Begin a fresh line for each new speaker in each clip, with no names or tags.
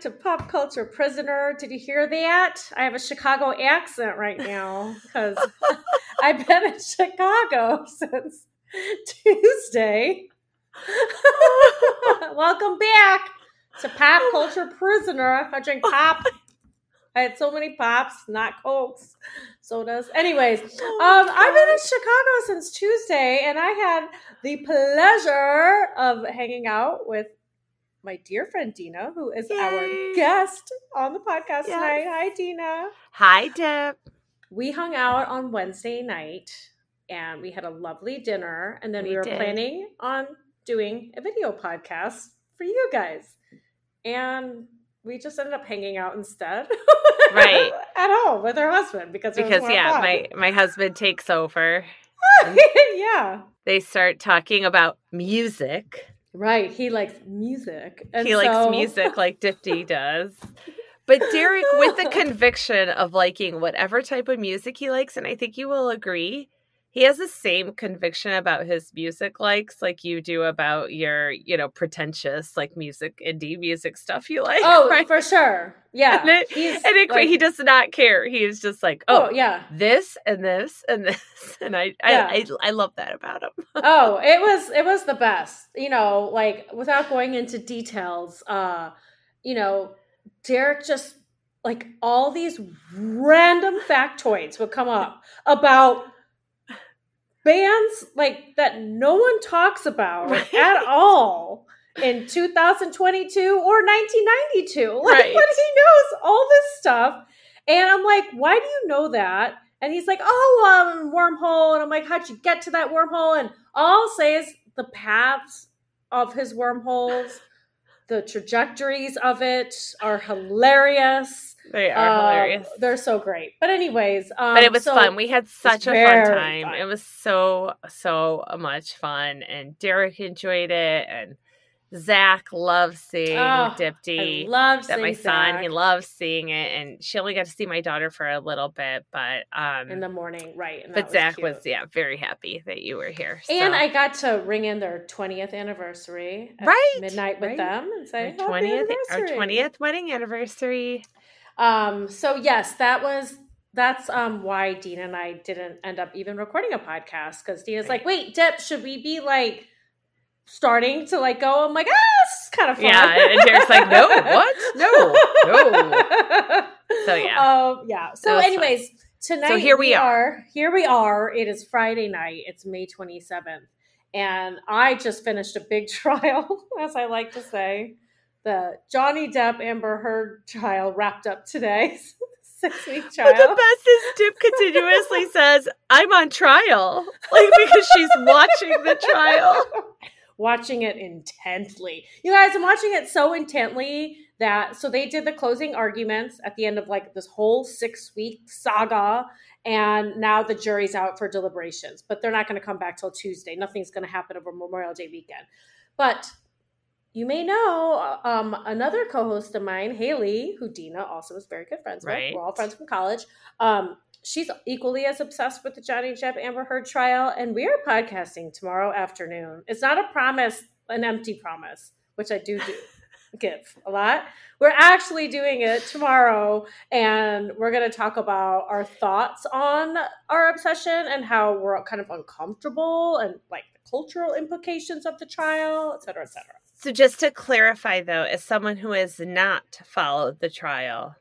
back to Pop Culture Prisoner. Did you hear that? I have a Chicago accent right now because I've been in Chicago since Tuesday. Welcome back to Pop Culture Prisoner. I drink pop. I had so many pops, not cokes, sodas. Anyways, um, I've been in Chicago since Tuesday, and I had the pleasure of hanging out with my dear friend Dina, who is
Yay.
our guest on the podcast
Yes.
tonight. Hi, Dina.
Hi, Deb.
We hung out on Wednesday night and we had a lovely dinner. And then we,
We
were
did.
planning on doing a video podcast for you guys. And we just ended up hanging out instead.
Right.
At home with her husband because
Because yeah,
fun.
my my husband takes over.
yeah.
They start talking about music.
Right. He likes music. And
he likes music like Dipti does. But Derek, with the conviction of liking whatever type of music he likes, and I think you will agree, he has the same conviction about his music likes, like you do about your, you know, pretentious like music, indie music stuff you like.
Oh,
right?
for sure. Yeah.
And it- and it,
like-
he does not care. He is just like,
Oh,
oh,
yeah.
this and this and this, and I,
Yeah.
I, I, I love that about him.
oh it was it was the best you know like without going into details uh you know derek just like all these random factoids would come up about bands like that no one talks about
Right.
at all in 2022 or 1992 like
Right.
but he knows all this stuff. And i'm like why do you know that? And he's like oh um wormhole. And i'm like how'd you get to that wormhole? And all i'll say is the paths of his wormholes the trajectories of it are hilarious
They are
Uh,
hilarious.
they're so great but anyways um
but it was
so-
fun. We had such a fun time.
fun.
It was so so much fun, and Derek enjoyed it, and Zach loves seeing
Oh,
Dipti.
I love
that my son
Zach
he loves seeing it, and she only got to see my daughter for a little bit, but um,
in the morning right
but
that
Zach
cute.
was yeah very happy that you were here.
and
so.
I got to ring in their 20th anniversary at
Right,
midnight with
right.
them and say
our twentieth our twentieth wedding anniversary.
Um, so yes, that was that's um why Dina and I didn't end up even recording a podcast because Dina's like, wait, Dip, should we be like starting to like go? I'm like, ah, this is kind of fun.
Yeah, and Derek's like, no, what? No, no. So, yeah.
Um, yeah. So,
was fun.
anyways, tonight
So here we are.
Here we are. It is Friday night. It's May 27th, and I just finished a big trial, as I like to say. The Johnny Depp Amber Heard trial wrapped up today. Six week
But the best is Dip continuously says, I'm on trial. Like because she's watching the trial.
watching it intently. You guys, I'm watching it so intently that so they did the closing arguments at the end of like this whole six week saga, and now the jury's out for deliberations, but they're not going to come back till Tuesday. Nothing's going to happen over Memorial Day weekend. But you may know um, another co-host of mine, Haley, who Dina also is very good friends
Right.
with. We're all friends from college. Um, she's equally as obsessed with the Johnny Depp Amber Heard trial, and we are podcasting tomorrow afternoon. It's not a promise, an empty promise, which I do do give a lot. We're actually doing it tomorrow, and we're going to talk about our thoughts on our obsession and how we're kind of uncomfortable and like the cultural implications of the trial, et cetera, et cetera.
So just to clarify though, as someone who has not followed the trial,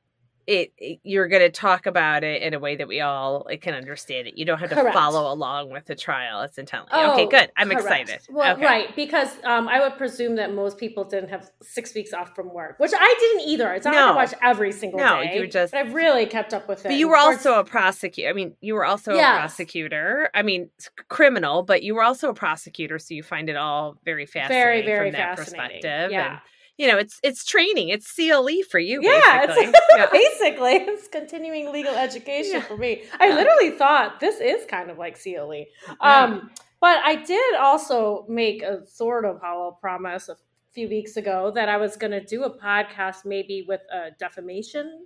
it, it- you're going to talk about it in a way that we all like, can understand it. You don't have to
Correct.
follow along with the trial. It's intently okay.
Oh,
Good. I'm
correct.
excited.
Well,
okay.
right, because um, I would presume that most people didn't have six weeks off from work, which I didn't either. It's not like I
No.
watched every single
No,
day.
you just-
But I've really kept up with it.
But you were also a prosecutor. I mean, you were also a prosecutor. I mean, criminal, but you were also a prosecutor, so you find it all very fascinating
very, very
from that
fascinating.
perspective.
Yeah,
And you know, it's it's training. It's CLE for you,
yeah,
basically.
it's
Yeah.
basically it's continuing legal education
Yeah.
for me. I literally thought this is kind of like CLE. Um, but I did also make a sort of hollow promise a few weeks ago that I was going to do a podcast maybe with a defamation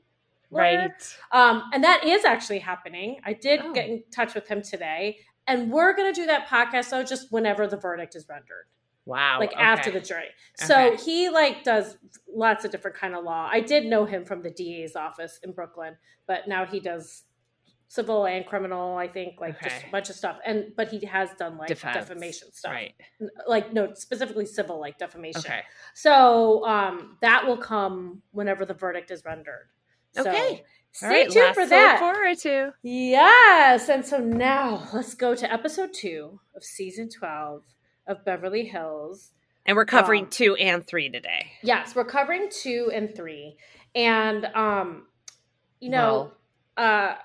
right.
Um, and that is actually happening. I did
Oh.
get in touch with him today, and we're going to do that podcast though just whenever the verdict is rendered.
Wow.
like
okay.
after the jury. So
Okay.
he like does lots of different kind of law. I did know him from the DA's office in Brooklyn, but now he does civil and criminal. I think like just a bunch of stuff. And but he has done like
Defense.
defamation stuff,
Right.
like no specifically civil like defamation.
Okay.
So um, that will come whenever the verdict is rendered. So
Okay.
Stay
right.
tuned for that.
look forward to.
Yes. And so now let's go to episode two of season 12 of Beverly Hills.
And we're covering
Um,
two and three today.
Yes, we're covering two and three. And, um, you know, uh,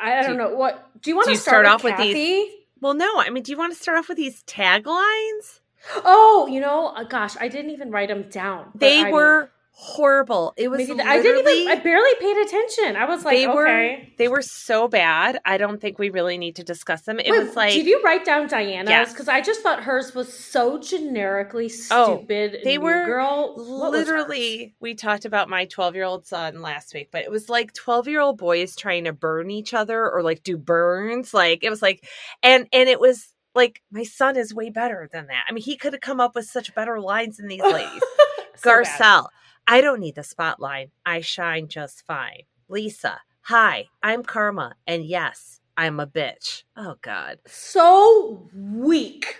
I, I
Do
don't know. What do you want
do
to start,
start
with
off with these- Well, no. I mean, do you want to start off with these taglines?
Oh, you know, uh, gosh, I didn't even write them down.
They
I
were horrible. It was
maybe I didn't even. I barely paid attention. I was like,
they were
okay.
they were so bad. I don't think we really need to discuss them. It
Wait,
was like
did you write down Diana's? Because I just thought hers was so generically
Oh,
stupid.
they
New
were
girl. What
literally we talked about my 12 year old son last week but it was like 12 year old boys trying to burn each other or like do burns like it was like and and it was like my son is way better than that i mean he could have come up with such better lines than these ladies
So bad.
I don't need the spotlight i shine just fine lisa hi i'm karma and yes i'm a bitch oh god
So weak.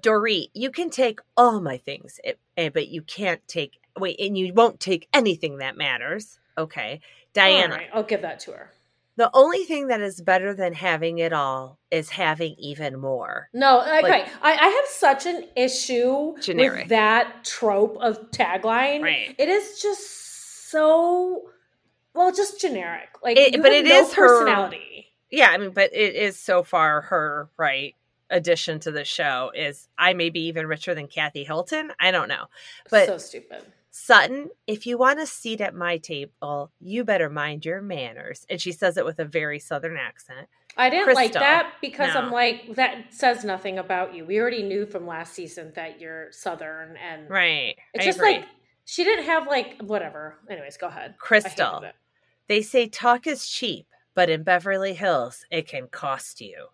Dorit, you can take all my things, eh, but you can't take wait, and you won't take anything that matters. Okay, Diana.
All right, I'll give that to her.
The only thing that is better than having it all is having even more.
No, okay.
Like-
I, I have such an issue
Generic.
with that trope of tagline.
Right.
It is just so well, just generic. Like,
It- but it
no
is her-
personality.
Yeah, I mean, but it is so far her right addition to the show is I may be even richer than Kathy Hilton. I don't know. But-
so stupid.
Sutton, if you want a seat at my table, you better mind your manners. And she says it with a very southern accent.
I didn't like
Crystal.
that because
No.
I'm like that says nothing about you. We already knew from last season that you're southern and
Right.
it's
I
just
agree.
like she didn't have like whatever. Anyways, go ahead.
Crystal. They say talk is cheap, but in Beverly Hills, it can cost you.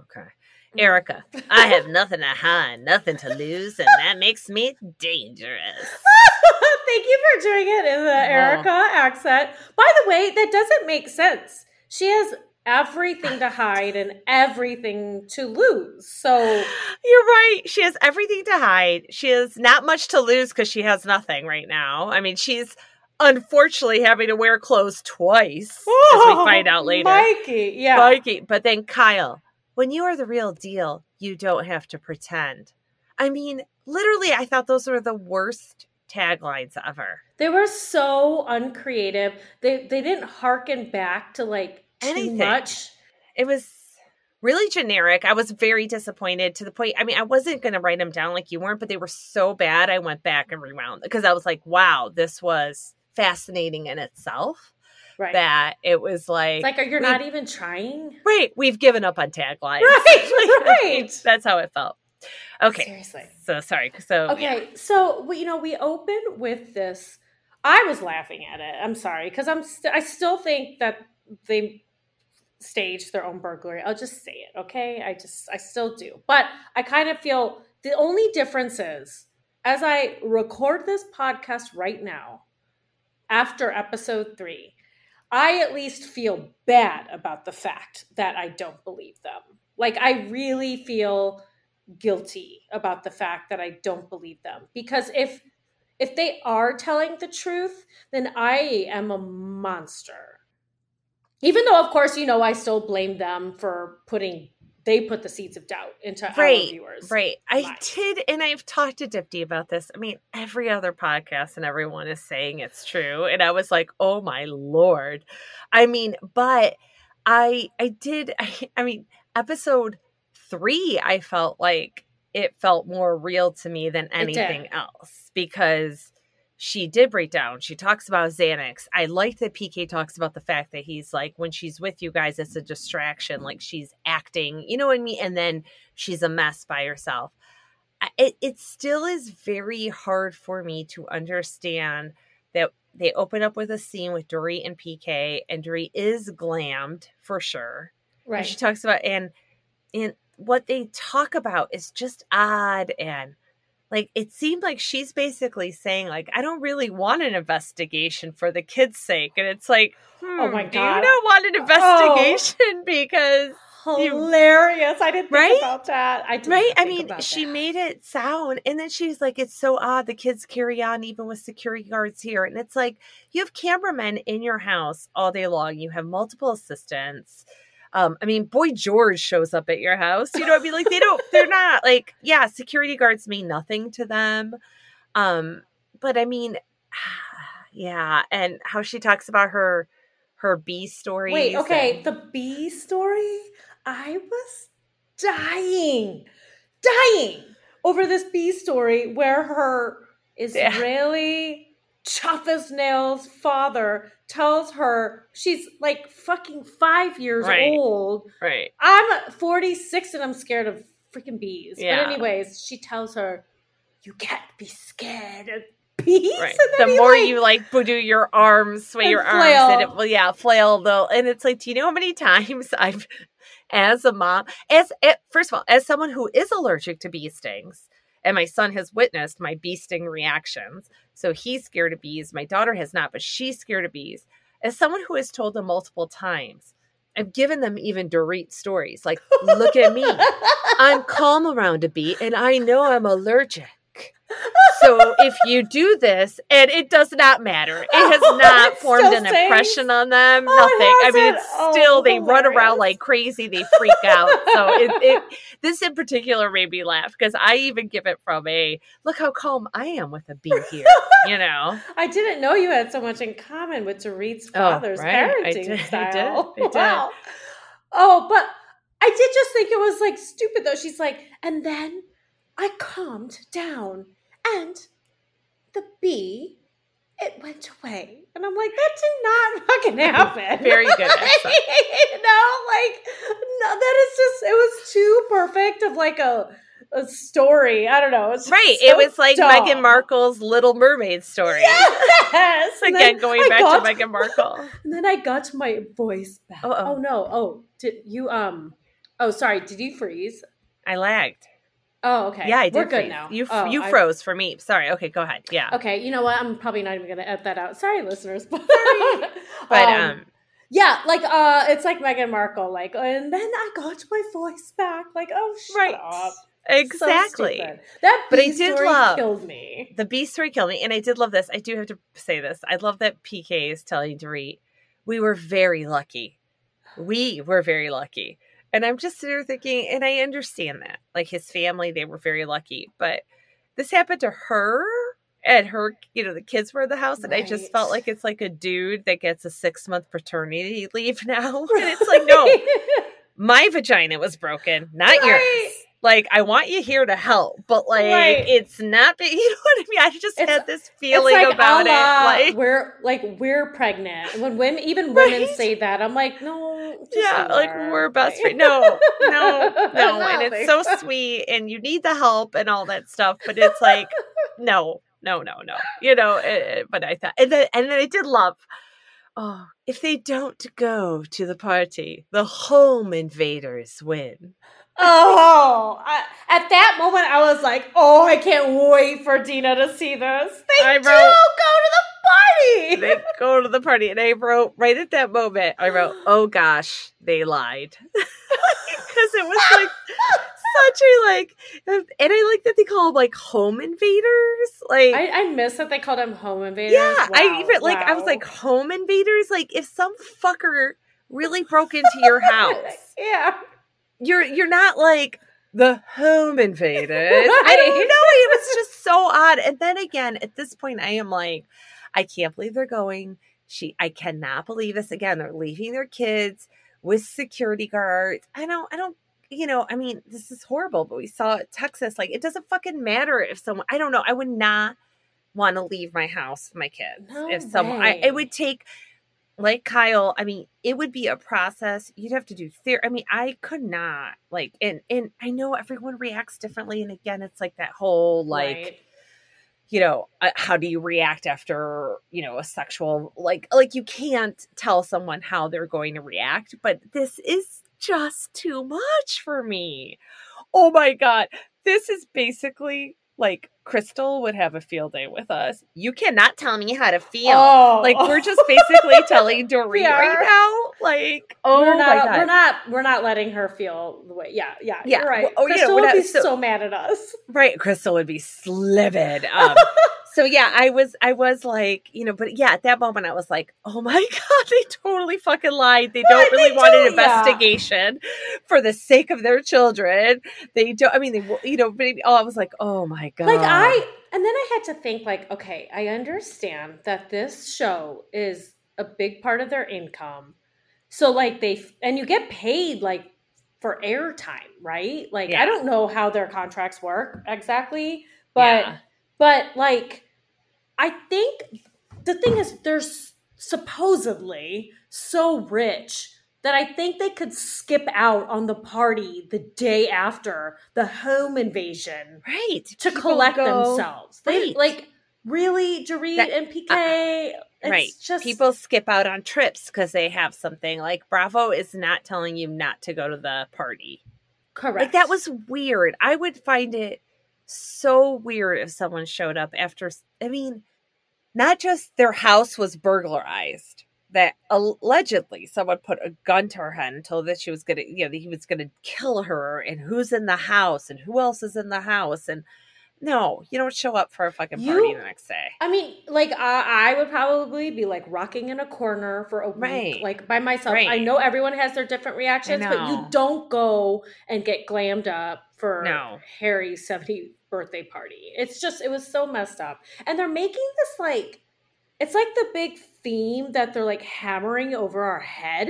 Okay.
Mm.
Erica, I have nothing to hide, nothing to lose, and that makes me dangerous.
Thank you for doing it in the
Oh.
Erica accent. By the way, that doesn't make sense. She has everything to hide and everything to lose. So
You're right. She has everything to hide. She has not much to lose because she has nothing right now. I mean, she's unfortunately having to wear clothes twice, as we oh, find out later.
Mikey, yeah.
Mikey. But then Kyle, when you are the real deal, you don't have to pretend. I mean, literally, I thought those were the worst taglines ever.
They were so uncreative. They they didn't harken back to like too
Anything.
much.
It was really generic. I was very disappointed to the point. I mean, I wasn't going to write them down like you weren't, but they were so bad. I went back and rewound because I was like, wow, this was fascinating in itself.
Right.
That it was like,
it's like, are you not even trying?
right, we've given up on taglines.
Right, right.
That's how it felt. Okay.
Seriously.
So sorry. So
Okay,
yeah.
so we, you know, we open with this. I was laughing at it. I'm sorry because I'm. St- I still think that they staged their own burglary. I'll just say it. Okay, I just. I still do, but I kind of feel the only difference is as I record this podcast right now, after episode three, I at least feel bad about the fact that I don't believe them. Like I really feel guilty about the fact that I don't believe them because if if they are telling the truth, then I am a monster. Even though of course you know I still blame them for putting they put the seeds of doubt into our viewers.
Right. I
minds.
did, and I've talked to Dipti about this. I mean, every other podcast and everyone is saying it's true. And I was like, oh my lord. I mean, but I I did I, I mean, episode three, I felt like it felt more real to me than anything else because she did break down. She talks about Xanax. I like that PK talks about the fact that he's like, when she's with you guys, it's a distraction. Like she's acting, you know what I mean? And then she's a mess by herself. It, it still is very hard for me to understand that they open up with a scene with Dorit and PK, and Dorit is glammed for sure. And
Right.
she talks about and and what they talk about is just odd and like it seemed like she's basically saying like i don't really want an investigation for the kids sake and it's like hmm,
Oh my god
do
God.
you not want an investigation because
Hilarious. I didn't think
Right?
about that. I didn't
right i mean she
that.
made it sound and then she's like it's so odd the kids carry on even with security guards here and it's like you have cameramen in your house all day long you have multiple assistants um, I mean, Boy George shows up at your house. You know, what I mean, like they don't, they're not like, yeah, security guards mean nothing to them. Um, but I mean, yeah, and how she talks about her her bee story.
Wait, okay,
and-
the bee story. I was dying, dying over this bee story where her Israeli tough as nails father tells her she's like fucking five years
Right.
old.
right.
I'm 46 and I'm scared of freaking bees.
Yeah.
But anyways, she tells her, "You can't be scared of bees."
Right.
And
The more
like-
you like do your arms, sway your arms,
flail.
and it will, yeah, flail though. And it's like, do you know how many times I've, as a mom, as eh, first of all, as someone who is allergic to bee stings, and my son has witnessed my bee sting reactions, so he's scared of bees. My daughter has not, but she's scared of bees. As someone who has told them multiple times, I've given them even Dorit stories, like, look at me. I'm calm around a bee and I know I'm allergic. So if you do this, and it does not matter, it has
Oh,
not formed an
stays?
impression on them.
Oh,
nothing. I mean, it's
Oh,
still they run around like crazy. They freak out. So it, it this in particular made me laugh because I even give it from a look how calm I am with a bee here. You know,
I didn't know you had so much in common with Dorit's
Oh,
father's
right. I
parenting
did. I did.
style.
I did.
Wow. Oh, but I did just think it was like stupid though. She's like, and then I calmed down and the bee, it went away. And I'm like, that did not fucking happen.
Very good
you know, like, no, that is just, it was too perfect of like a, a story. I don't know. It's
right?
so
it was like
dumb.
Meghan Markle's Little Mermaid story.
Yes.
Again, going
I
back
got-
to Meghan Markle.
And then I got my voice back.
Uh-oh.
Oh no. Oh, did you um Oh, sorry. Did you freeze?
I lagged.
Oh, okay.
Yeah, I did.
We're good
freeze.
now.
You
Oh,
you
I-
froze for me. Sorry. Okay, go ahead. Yeah.
Okay, you know what? I'm probably not even going to edit that out. Sorry, listeners. But,
But um,
yeah, like uh it's like Meghan Markle like and then I got my voice back. Like, oh, shut
Right.
up.
Exactly.
stupid. that
But I did love-
killed me.
the beast story killed me, and I did love this. I do have to say this. I love that PK is telling Dorit, we were very lucky. We were very lucky. And I'm just sitting there thinking, and I understand that. Like his family, they were very lucky. But this happened to her and her, you know, the kids were in the house. And I just felt like it's like a dude that gets a six month paternity leave now. And it's like, no, my vagina was broken, not
Right.
yours. Like, I want you here to help, but like,
Right.
it's not. Be- you know what I mean? I just
It's-
had this feeling
like
about it. Like,
we're like we're pregnant. When women, even women say that, I'm like, no, just
yeah, like we're best friends. No, no, no, and it's so sweet, and you need the help and all that stuff. But it's like, no, no, no, no. You know. eh, but I thought, and then and then I did love. Oh, if they don't go to the party, the home invaders win.
Oh, I, at that moment, I was like, "Oh, I can't wait for Dina to see this." They
I
do
wrote-
go to the party.
They go to the party, and I wrote right at that moment. I wrote, "Oh gosh, they lied," because it was like such a like, and I like that they call them like home invaders. Like,
I, I miss that they called them home invaders.
yeah, I even like I was like home invaders. Like, if some fucker really broke into your house,
yeah,
you're you're not like the home invaders. I don't know. It was just so odd. And then again, at this point, I am like, I can't believe they're going. She, I cannot believe this again. They're leaving their kids with security guards. I don't, I don't. You know, I mean, this is horrible, but we saw it Texas. Like, it doesn't fucking matter if someone. I don't know. I would not want to leave my house with my kids.
No
if someone, I, it would take like Kyle, I mean, it would be a process. You'd have to do theory. I mean, I could not like, and and I know everyone reacts differently. And again, it's like that whole like,
Right.
you know, uh, how do you react after you know a sexual like like you can't tell someone how they're going to react. But this is just too much for me. Oh my god. This is basically like Crystal would have a field day with us. You cannot tell me how to feel.
Oh.
Like we're just basically telling
are.
right now. Like, oh
we're
my
not,
god.
we're not, we're not letting her feel the way. Yeah, yeah,
Yeah,
You're right.
well, oh, yeah,
Crystal
we're
would
not-
be
so-
so, mad at us.
Right, Crystal would be livid. Um, so yeah, I was, I was like, you know, but yeah, at that moment, I was like, oh my god, they totally fucking lied. They don't really
they
want an
do, yeah.
investigation for the sake of their children. They don't. I mean, they, you know, maybe, oh, I was like, oh my god,
Like I, and then I had to think, like, okay, I understand that this show is a big part of their income. So like they, and you get paid like for airtime, right? Like
Yeah.
I don't know how their contracts work exactly, but
Yeah.
but like I think the thing is they're s- supposedly so rich that I think they could skip out on the party the day after the home invasion
right
to
People
collect
go-
themselves. They
right.
like really Dorit
That- uh,
and PK. it's
right.
Just
People skip out on trips because they have something. Like Bravo is not telling you not to go to the party.
correct.
Like that was weird. I would find it so weird if someone showed up after. I mean, not just their house was burglarized. That allegedly someone put a gun to her head and told that she was gonna, you know, that he was gonna kill her, and who's in the house, and who else is in the house, and no, you don't show up for a fucking party
You-
the next day.
I mean, like I, I would probably be like rocking in a corner for a week,
Right.
like by myself. I know everyone has their different reactions, but you don't go and get glammed up for
No.
Harry's 70th birthday party. It's just it was so messed up. And they're making this like it's like the big theme that they're like hammering over our head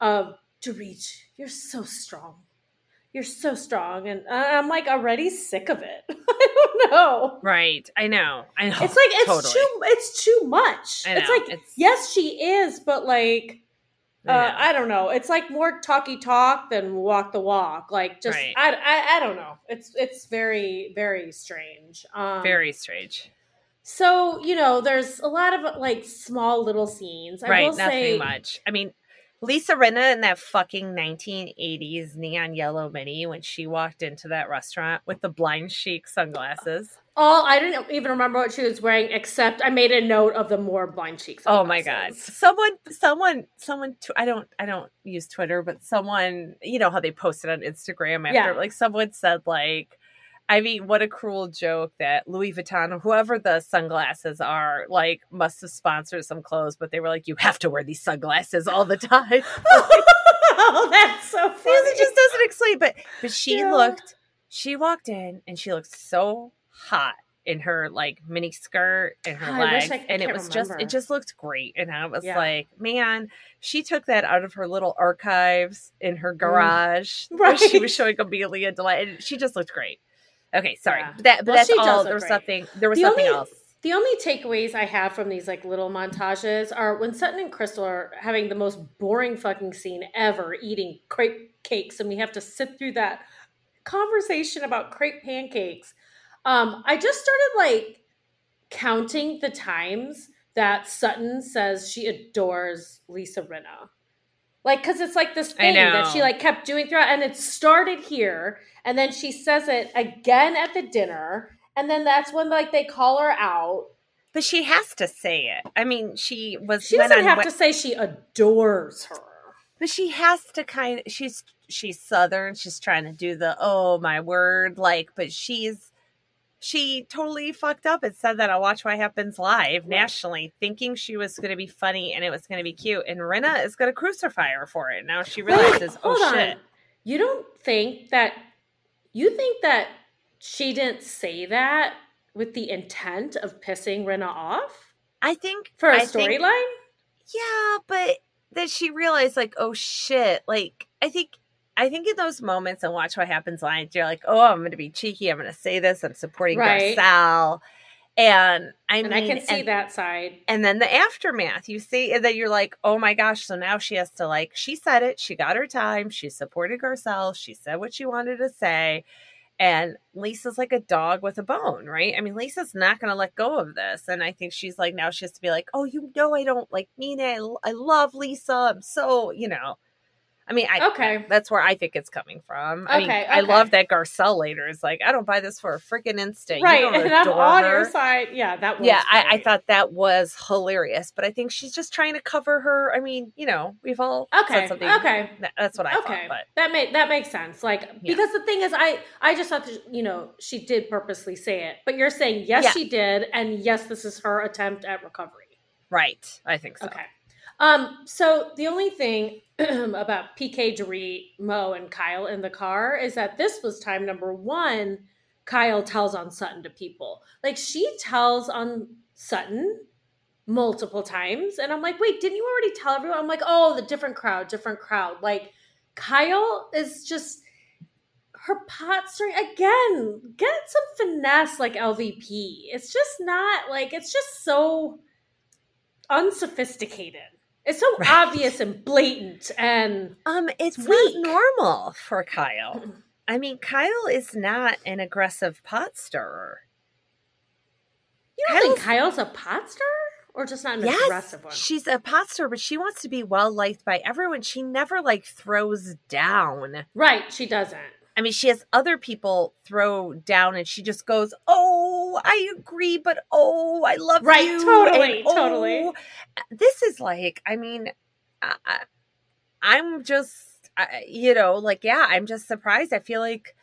of Dorit, you're so strong. You're so strong. And I- I'm like already sick of it. I don't know.
Right. I know. I know.
It's like it's
Totally.
too it's too much.
I
It's like
It's-
yes, she is, but like
I
uh. I don't know. It's like more talky talk than walk the walk. Like just
Right.
I, I I don't know. It's it's very very strange. Um,
Very strange.
So you know, there's a lot of like small little scenes. I
right. Nothing
say,
much. I mean, Lisa Rinna in that fucking 1980s neon yellow mini when she walked into that restaurant with the blind chic sunglasses.
All I didn't even remember what she was wearing, except I made a note of the more blind cheeks.
Oh my god. Someone someone someone tw- I don't I don't use Twitter, but someone, you know how they posted on Instagram after
Yeah.
like someone said like I mean, what a cruel joke that Louis Vuitton, or whoever the sunglasses are, like must have sponsored some clothes, but they were like, you have to wear these sunglasses all the time.
oh, that's so funny.
it just doesn't explain. But but she
Yeah.
looked, she walked in and she looked so hot in her like mini skirt and her legs,
I- I
and it was just it just looked great. And I was
Yeah.
like, man, she took that out of her little archives in her garage.
Mm. Right.
she was showing Amelia Delight, and she just looked great. Okay, sorry,
Yeah.
but that but
Well,
that's all. There was
great.
something. There was
The
something
only-
else.
The only takeaways I have from these like little montages are when Sutton and Crystal are having the most boring fucking scene ever eating crepe cakes, and we have to sit through that conversation about crepe pancakes. Um, I just started like counting the times that Sutton says she adores Lisa Rinna. Like, cause it's like this thing that she like kept doing throughout, and it started here, and then she says it again at the dinner, and then that's when like they call her out.
But she has to say it. I mean, she was.
She doesn't have to say she adores her.
But she has to kind of she's she's southern. She's trying to do the oh my word like, but she's she totally fucked up and said that on Watch What Happens live nationally, thinking she was going to be funny and it was going to be cute. And Rinna is going to crucify her for it. Now she realizes,
Wait,
oh
hold
shit.
You don't think that you think that she didn't say that with the intent of pissing Rinna off
I think
for a storyline?
Yeah, but that she realized like, oh shit. Like I think I think in those moments and watch what happens lines, you're like, oh, I'm gonna be cheeky, I'm gonna say this, I'm supporting
Right.
Garcelle. And I
And
mean
I can see
and,
that side.
and then the aftermath, you see and then you're like, oh my gosh, so now she has to like she said it, she got her time, she supported Garcelle, she said what she wanted to say. And Lisa's like a dog with a bone, right? I mean, Lisa's not going to let go of this. And I think she's like, now she has to be like, oh, you know, I don't like mean it. I, I love Lisa. I'm so, you know, I mean, I
Okay.
that's where I think it's coming from. I mean,
Okay,
I love that Garcelle later is like, I don't buy this for a freaking instant.
right, and I'm on
her.
your side. Yeah, that was
Yeah, I, I thought that was hilarious, but I think she's just trying to cover her. I mean, you know, we've all
Okay,
said something.
okay.
that- That's what I
okay,
thought. But
that made that makes sense. Like
Yeah.
because the thing is, I I just thought that, you know she did purposely say it, but you're saying yes,
Yeah.
she did, and yes, this is her attempt at recovery.
right, I think so.
Okay. Um. So the only thing about PK, Dorit, Mo, and Kyle in the car is that this was time number one. Kyle tells on Sutton to people. Like she tells on Sutton multiple times, and I'm like, wait, didn't you already tell everyone? I'm like, oh, the different crowd, different crowd. Like Kyle is just her pot stirring again. Get some finesse like LVP. It's just not like it's just so unsophisticated. It's so
Right.
obvious and blatant and
Um, it's
Weak.
not normal for Kyle. I mean, Kyle is not an aggressive pot stirrer.
you don't think
Kyle's-
Kyle's a pot stirrer or just not an
Yes,
aggressive one?
she's a pot stirrer, but she wants to be well liked by everyone. She never like throws down.
Right, she doesn't.
I mean, she has other people throw down, and she just goes, "Oh, I agree, but oh, I love
Right,
you."
totally,
and, "Oh."
totally.
This is like, I mean, I, I'm just, I, you know, like, yeah, I'm just surprised. I feel like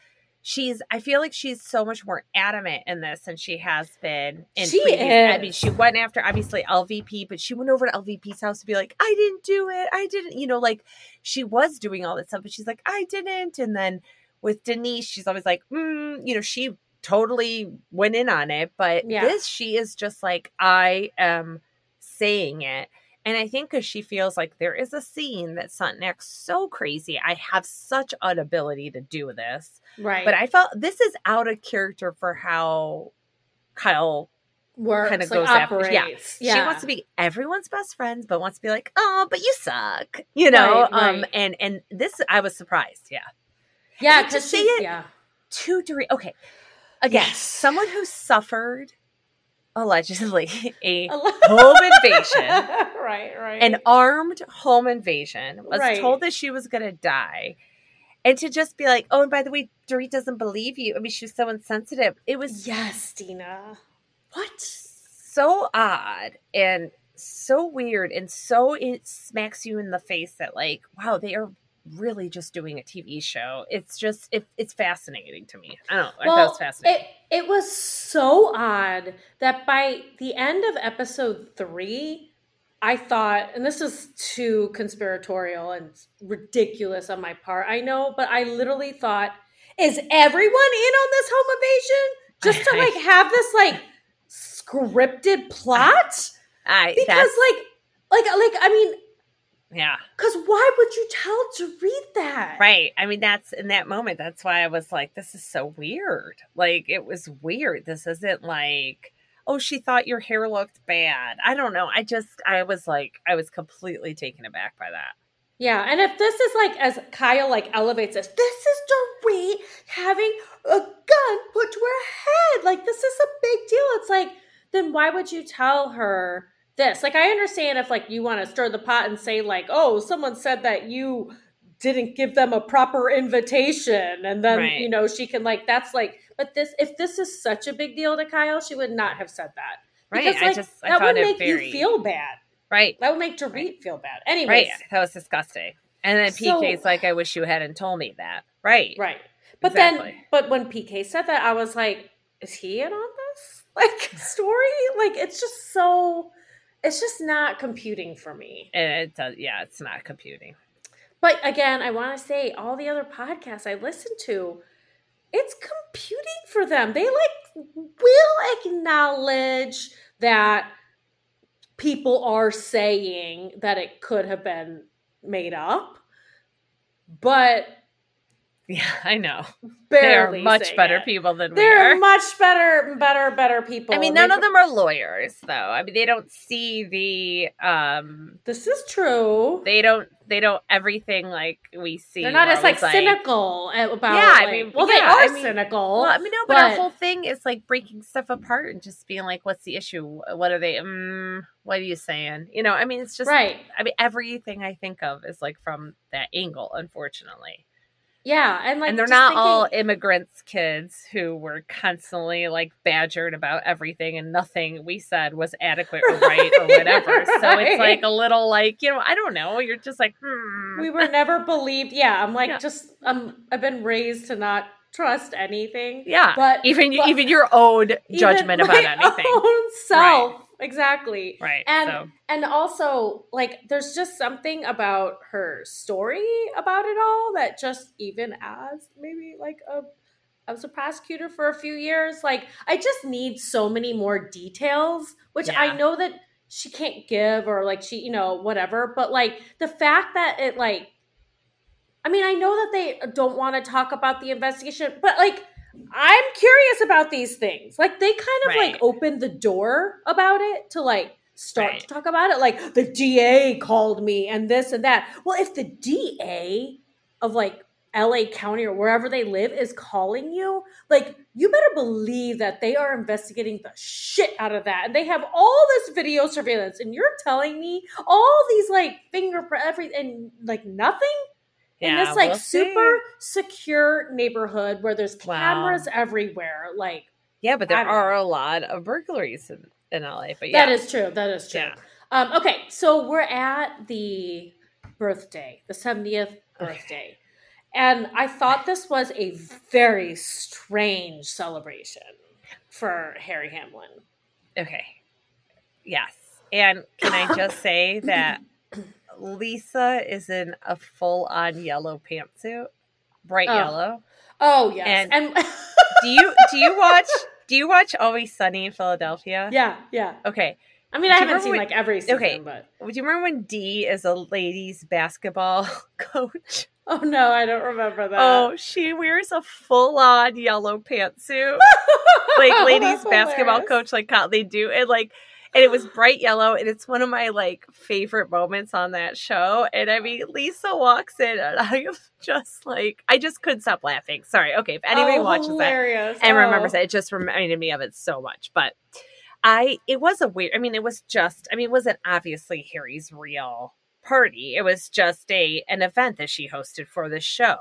she's, I feel like she's so much more adamant in this than she has been in
She
previous. I mean, she went after obviously LVP, but she went over to LVP's house to be like, I didn't do it. I didn't, you know, like she was doing all that stuff, but she's like, I didn't. And then with Denise, she's always like, mm, you know, she totally went in on it. But
Yeah.
this, she is just like, I am saying it. And I think because she feels like there is a scene that Sutton acts so crazy, I have such an ability to do this.
Right.
But I felt this is out of character for how Kyle
works,
kinda
like
goes after- yeah.
operates.
she wants to be everyone's best friends, but wants to be like, oh, but you suck, you know.
Right,
Um,
right.
and and this I was surprised, yeah.
Yeah,
to see it-
yeah.
Two degree. Okay, again,
Yes.
someone who suffered allegedly a
A
home invasion.
right, right.
an armed home invasion, was
Right.
told that she was going to die. And to just be like, oh, and by the way, Dorit doesn't believe you. I mean, she was so insensitive. It was
yes, Dina. What?
so odd and so weird. And so it smacks you in the face that, like, wow, they are really just doing a TV show. It's just, it, it's fascinating to me. I don't know. I thought it was fascinating.
It, it was so odd that by the end of episode three, I thought, and this is too conspiratorial and ridiculous on my part, I know, but I literally thought, is everyone in on this home invasion? Just to like have this like scripted plot?
I,
Because like, like, like, I mean,
yeah.
because why would you tell Dorit that?
Right. I mean, that's in that moment. That's why I was like, this is so weird. Like, it was weird. This isn't like, oh, she thought your hair looked bad. I don't know. I just, I was like, I was completely taken aback by that.
Yeah, and if this is like as Kyle like elevates this, this is Dorit having a gun put to her head. Like this is a big deal. It's like, then why would you tell her this? Like I understand if like you want to stir the pot and say like, oh, someone said that you didn't give them a proper invitation, and then
Right.
you know she can like that's like, but this if this is such a big deal to Kyle, she would not have said that.
Right.
Because,
I
like,
just, I
that would make
very,
you feel bad.
right.
That would make Dorit feel bad. Anyways,
Right. That was disgusting. And then
So-
PK's like, I wish you hadn't told me that. Right.
Right. But then, but when PK said that, I was like, is he in on this like story? Like, it's just so, it's just not computing for me.
It does, yeah, it's not computing.
But again, I want to say all the other podcasts I listen to, it's computing for them. They like will acknowledge that people are saying that it could have been made up, but
Yeah, I know.
Barely
They're much better
it.
people than we
They're
are.
much better, better, better people.
I mean, none
they-
of them are lawyers, though. I mean, they don't see the um,
This is true.
they don't, they don't everything like we see.
They're not as like
it's
cynical about.
Yeah, I mean,
well,
yeah,
they are
I mean-
cynical.
Well, I mean, no, but, our whole thing is like breaking stuff apart and just being like, "What's the issue? What are they? Um, what are you saying?" You know, I mean, it's just
right.
I mean, everything I think of is like from that angle, unfortunately.
Yeah, and like,
and they're not
thinking-
all immigrants kids who were constantly like badgered about everything and nothing we said was adequate or right or whatever. So
Right.
it's like a little like, you know, I don't know. You're just like, hmm.
we were never believed. Yeah, I'm like,
Yeah.
just um, I've been raised to not trust anything.
yeah.
but-
even
but-
even your own judgment about anything.
Own self, exactly.
Right.
And
so
and also like there's just something about her story about it all that just even as maybe like a I was a prosecutor for a few years. Like I just need so many more details, which
Yeah.
I know that she can't give or like she, you know, whatever, but like the fact that it like I mean, I know that they don't want to talk about the investigation, but like I'm curious about these things. Like they kind of
Right.
like opened the door about it to like start
Right.
to talk about it. Like the DA called me and this and that. Well, if the DA of like LA County or wherever they live is calling you, like you better believe that they are investigating the shit out of that. And they have all this video surveillance. And you're telling me all these like fingerprint everything and like nothing? In this like
we'll
super
see.
secure neighborhood where there's
Wow.
cameras everywhere. Like
Yeah, but there are a lot of burglaries in, in LA. But yeah.
that is true. That is true.
Yeah.
Um, okay, so we're at the birthday, the 70th birthday. And I thought this was a very strange celebration for Harry Hamlin.
Okay. Yes. And can I just say that Lisa is in a full on yellow pantsuit? Bright
Oh.
yellow.
Oh yes,
And- Do you do you watch do you watch Always Sunny in Philadelphia?
yeah, yeah.
Okay.
I mean, I
Do you
haven't seen
remember
like every season,
okay.
but
Do you remember when Dee is a ladies basketball coach?
oh no, I don't remember that.
Oh, she wears a full on yellow pantsuit. like ladies basketball coach like how they do and like and it was bright yellow and it's one of my like favorite moments on that show and i mean lisa walks in and i am just like i just couldn't stop laughing sorry okay if anybody
Oh,
watches that
hilarious.
and
Oh.
remembers that it just reminded me of it so much but i it was a weird i mean it was just i mean it wasn't obviously harry's real party it was just a an event that she hosted for the show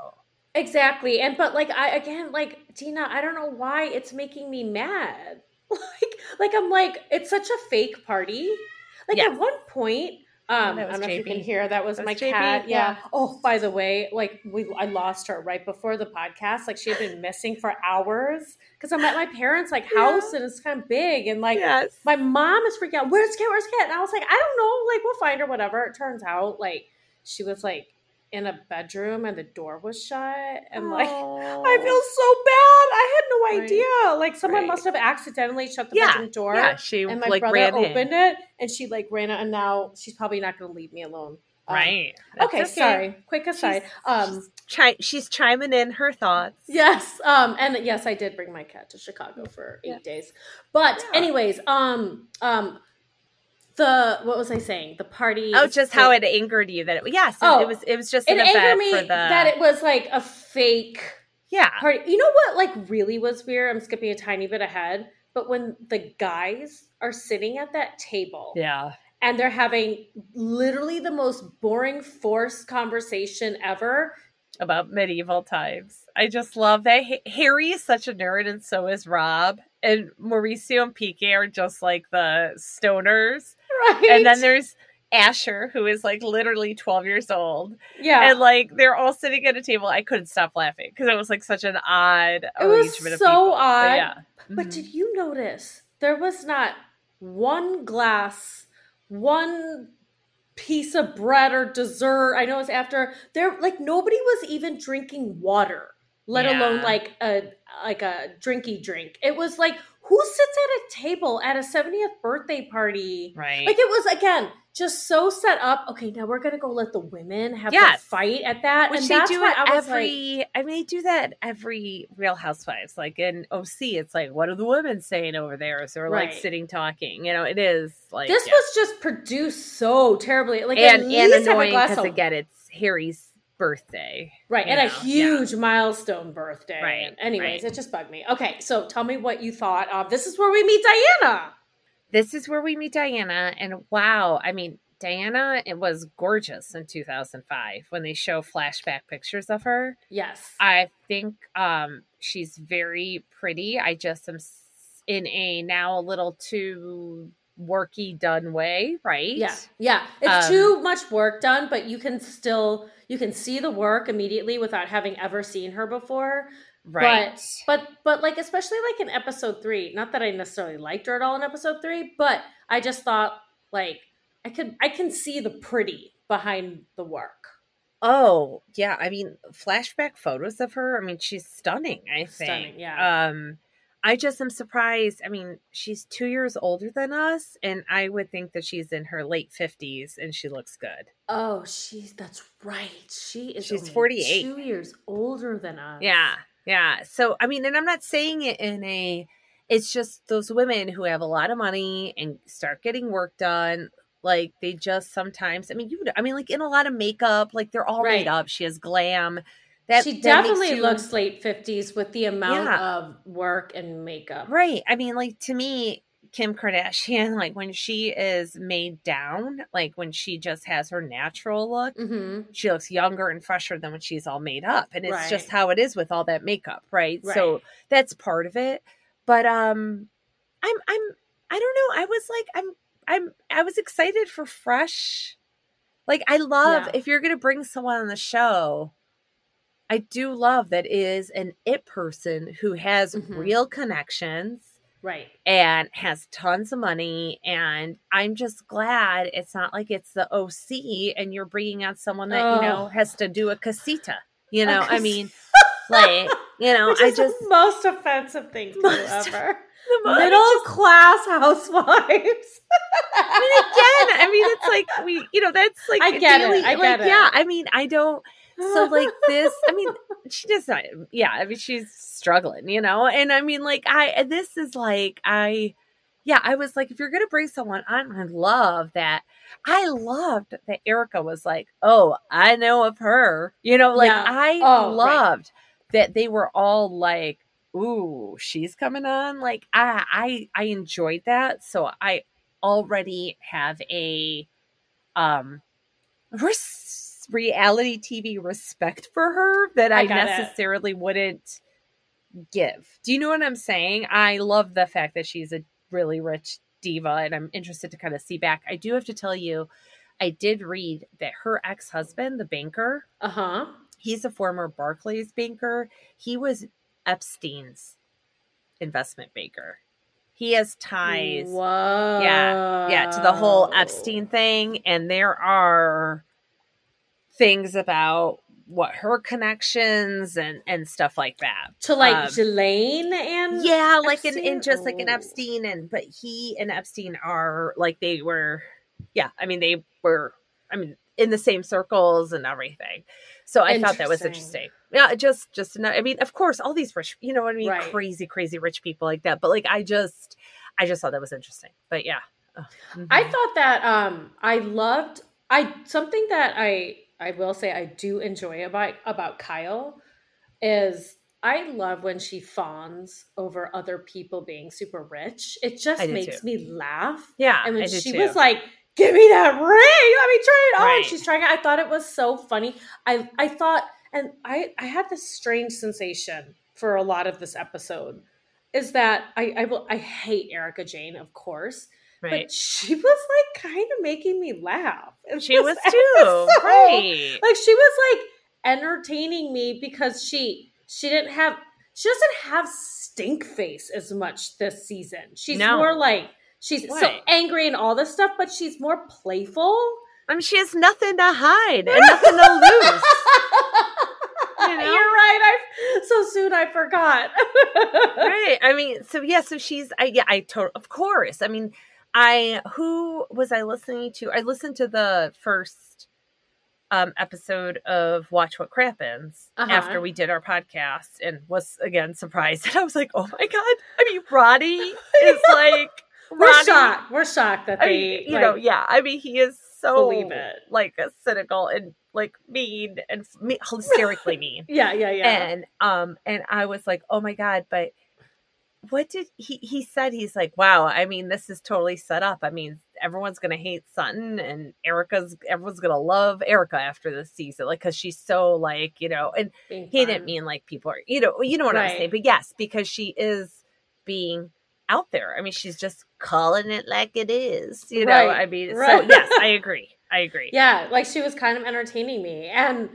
Exactly. And but like I again like Tina, I don't know why it's making me mad. Like like I'm like it's such a fake party. Like
Yes.
at one point um, I don't know if you can hear. That was
That
my
was
cat. Yeah.
yeah.
Oh, by the way, like we, I lost her right before the podcast. Like she had been missing for hours because I'm at my parents' like
Yeah.
house and it's kind of big and like
yes
my mom is freaking out. Where's Kit? Where's Kit? And I was like, I don't know. Like, we'll find her, whatever. It turns out, like, she was like in a bedroom and the door was shut. And like, I feel so bad. I had no
Right.
idea. Like, someone
Right.
must have accidentally shut the
Yeah.
bedroom door.
yeah she
And my
like
brother
ran in.
opened it and she like ran out. And now she's probably not going to leave me alone. Um,
Right. That's
Okay, sorry. Quick aside.
She's-
um,
She's, chi- she's chiming in her thoughts.
Yes. Um and yes, I did bring my cat to Chicago for 8
Yeah.
days. But anyways, um um the what was I saying? The party
Oh, just how
it
angered you that it yes, it,
Oh.
it was it was just
it angered me
for the
that it was like a fake
yeah
party. You know what like really was weird? I'm skipping a tiny bit ahead, but when the guys are sitting at that table
yeah
and they're having literally the most boring forced conversation ever.
about medieval times. I just love that Harry is such a nerd, and so is Rob. And Mauricio and PK are just like the stoners.
Right.
And then there's Asher, who is like literally 12 years old.
yeah.
And like they're all sitting at a table. I couldn't stop laughing because it was like such an odd
It was
arrangement of
so
people. But
odd.
yeah.
But
Mhm.
did you notice there was not one glass, one piece of bread or dessert? I know it's after there like nobody was even drinking water, let
Yeah.
alone like a like a drinky drink. It was like who sits at a table at a 70th birthday party?
Right.
Like it was again just so set up. Okay, now we're gonna go let the women have
Yes.
the fight at that,
Which
and
they
that's
do it
was like,
every. I mean, they do that every Real Housewives. Like in OC, it's like, what are the women saying over there? So we're like sitting talking. You know, it is like
this
yeah.
was just produced so terribly. Like
and
at
and
least
annoying because again, it's Harry's birthday.
right and a
know, yeah.
huge milestone birthday.
Right,
anyways,
right.
it just bugged me. Okay, so tell me what you thought of. This is where we meet Diana.
This is where we meet Diana, and wow, I mean. Diana, it was gorgeous in 2005 when they show flashback pictures of her.
Yes.
I think um, she's very pretty. I just am in a now a little too worky done way, right?
Yeah, yeah. It's
Um,
too much work done, but you can still you can see the work immediately without having ever seen her before.
Right.
But but but like especially like in episode three, not that I necessarily liked her at all in episode three, but I just thought like I could I can see the pretty behind the work.
oh, yeah. I mean, flashback photos of her. I mean, she's stunning, I think.
Stunning, yeah.
Um, I just am surprised. I mean, she's two years older than us, and I would think that she's in her late 50s and she looks good.
Oh, she's that's right. She is
She's 48.
two years older than us.
Yeah. Yeah. So, I mean, and I'm not saying it in a, it's just those women who have a lot of money and start getting work done. Like they just sometimes, I mean, you, I mean, like in a lot of makeup, like they're all
Right.
made up. She has glam. That
she
that
definitely
you-
looks late fifties with the amount
Yeah.
of work and makeup.
right. I mean, like to me, Kim Kardashian, like when she is made down, like when she just has her natural look,
Mm-hmm.
she looks younger and fresher than when she's all made up and it's just how it is with all that makeup right?
Right.
so that's part of it but um i'm i'm i don't know i was like i'm i'm i was excited for fresh like i love
Yeah.
if you're gonna bring someone on the show i do love that is an it person who has
Mhm.
real connections
Right.
and has tons of money and i'm just glad it's not like it's the oc and you're bringing on someone that you know
Oh.
has to do a casita you know i mean like you know i just
the most offensive thing to
Most-
ever. Middle
just-
class housewives.
I mean, again, I mean, it's like we, you know, that's like
I get it, I
like,
get it.
Yeah, I mean, I don't. So like this, I mean, she just not. Yeah, I mean, she's struggling, you know, and I mean, like I, this is like I, yeah, I was like, if you're gonna bring someone on, I love that. I loved that Erica was like, oh, I know of her, you know, like
Yeah.
I
Oh, right.
loved that they were all like. Ooh, she's coming on. Like I, I, I enjoyed that. So I already have a um res- reality TV respect for her that
I
I,
got it.
necessarily wouldn't give. Do you know what I'm saying? I love the fact that she's a really rich diva and I'm interested to kind of see back. I do have to tell you I did read that her ex-husband, the banker,
Uh huh.
he's a former Barclays banker. He was Epstein's investment banker. He has ties
Whoa.
Yeah. Yeah, to the whole Epstein thing. And there are things about what her connections and and stuff like that.
To like
Um,
Ghislaine and
Yeah, like in, in just like an
Oh.
Epstein and but he and Epstein are like they were yeah, I mean they were I mean in the same circles and everything. So I thought that was
Interesting.
Yeah, just just ano- I mean, of course, all these rich, you know what I mean,
Right.
crazy, crazy rich people like that. But like, I just, I just thought that was interesting. But yeah, Ugh.
I
Mhm.
thought that um I loved I something that I I will say I do enjoy about about Kyle is I love when she fawns over other people being super rich. It just makes
too.
me laugh.
yeah,
And when she
too.
was like, "Give me that ring, let me try it on,"
Right.
she's trying it. I thought it was so funny. I I thought, and I I had this strange sensation for a lot of this episode. Is that I I will I hate Erika Jayne, of course,
right,
but she was like kind of making me laugh.
she was too,
episode.
right?
Like she was like entertaining me because she she didn't have she doesn't have stink face as much this season. She's
No.
more like she's so angry and all this stuff, but she's more playful.
I mean, she has nothing to hide and nothing to lose. You know?
You're right. I've so soon I forgot.
right. I mean, so yeah, so she's I yeah, I told of course. I mean, I who was I listening to? I listened to the first um episode of Watch What Crappens
Uh-huh.
after we did our podcast and was again surprised. And I was like, oh my god. I mean, Ronnie is like
We're
Roddy-
shocked. We're shocked that
I
they,
mean, you
like,
know, yeah. I mean, he is so
believe it.
like a cynical and like mean and me- hysterically mean.
yeah, yeah, yeah.
And um, and I was like, oh my god, but what did he? He said he's like, wow. I mean, this is totally set up. I mean, everyone's gonna hate Sutton, and Erica's everyone's gonna love Erica after this season, like because she's so like you know, and
Being
he
fun.
didn't mean like people are you know you know what I'm saying, but yes, because she is being out there. I mean, she's just calling it like it is. You know, I mean, so
right.
yes, I agree. I agree.
Yeah, like she was kind of entertaining me, and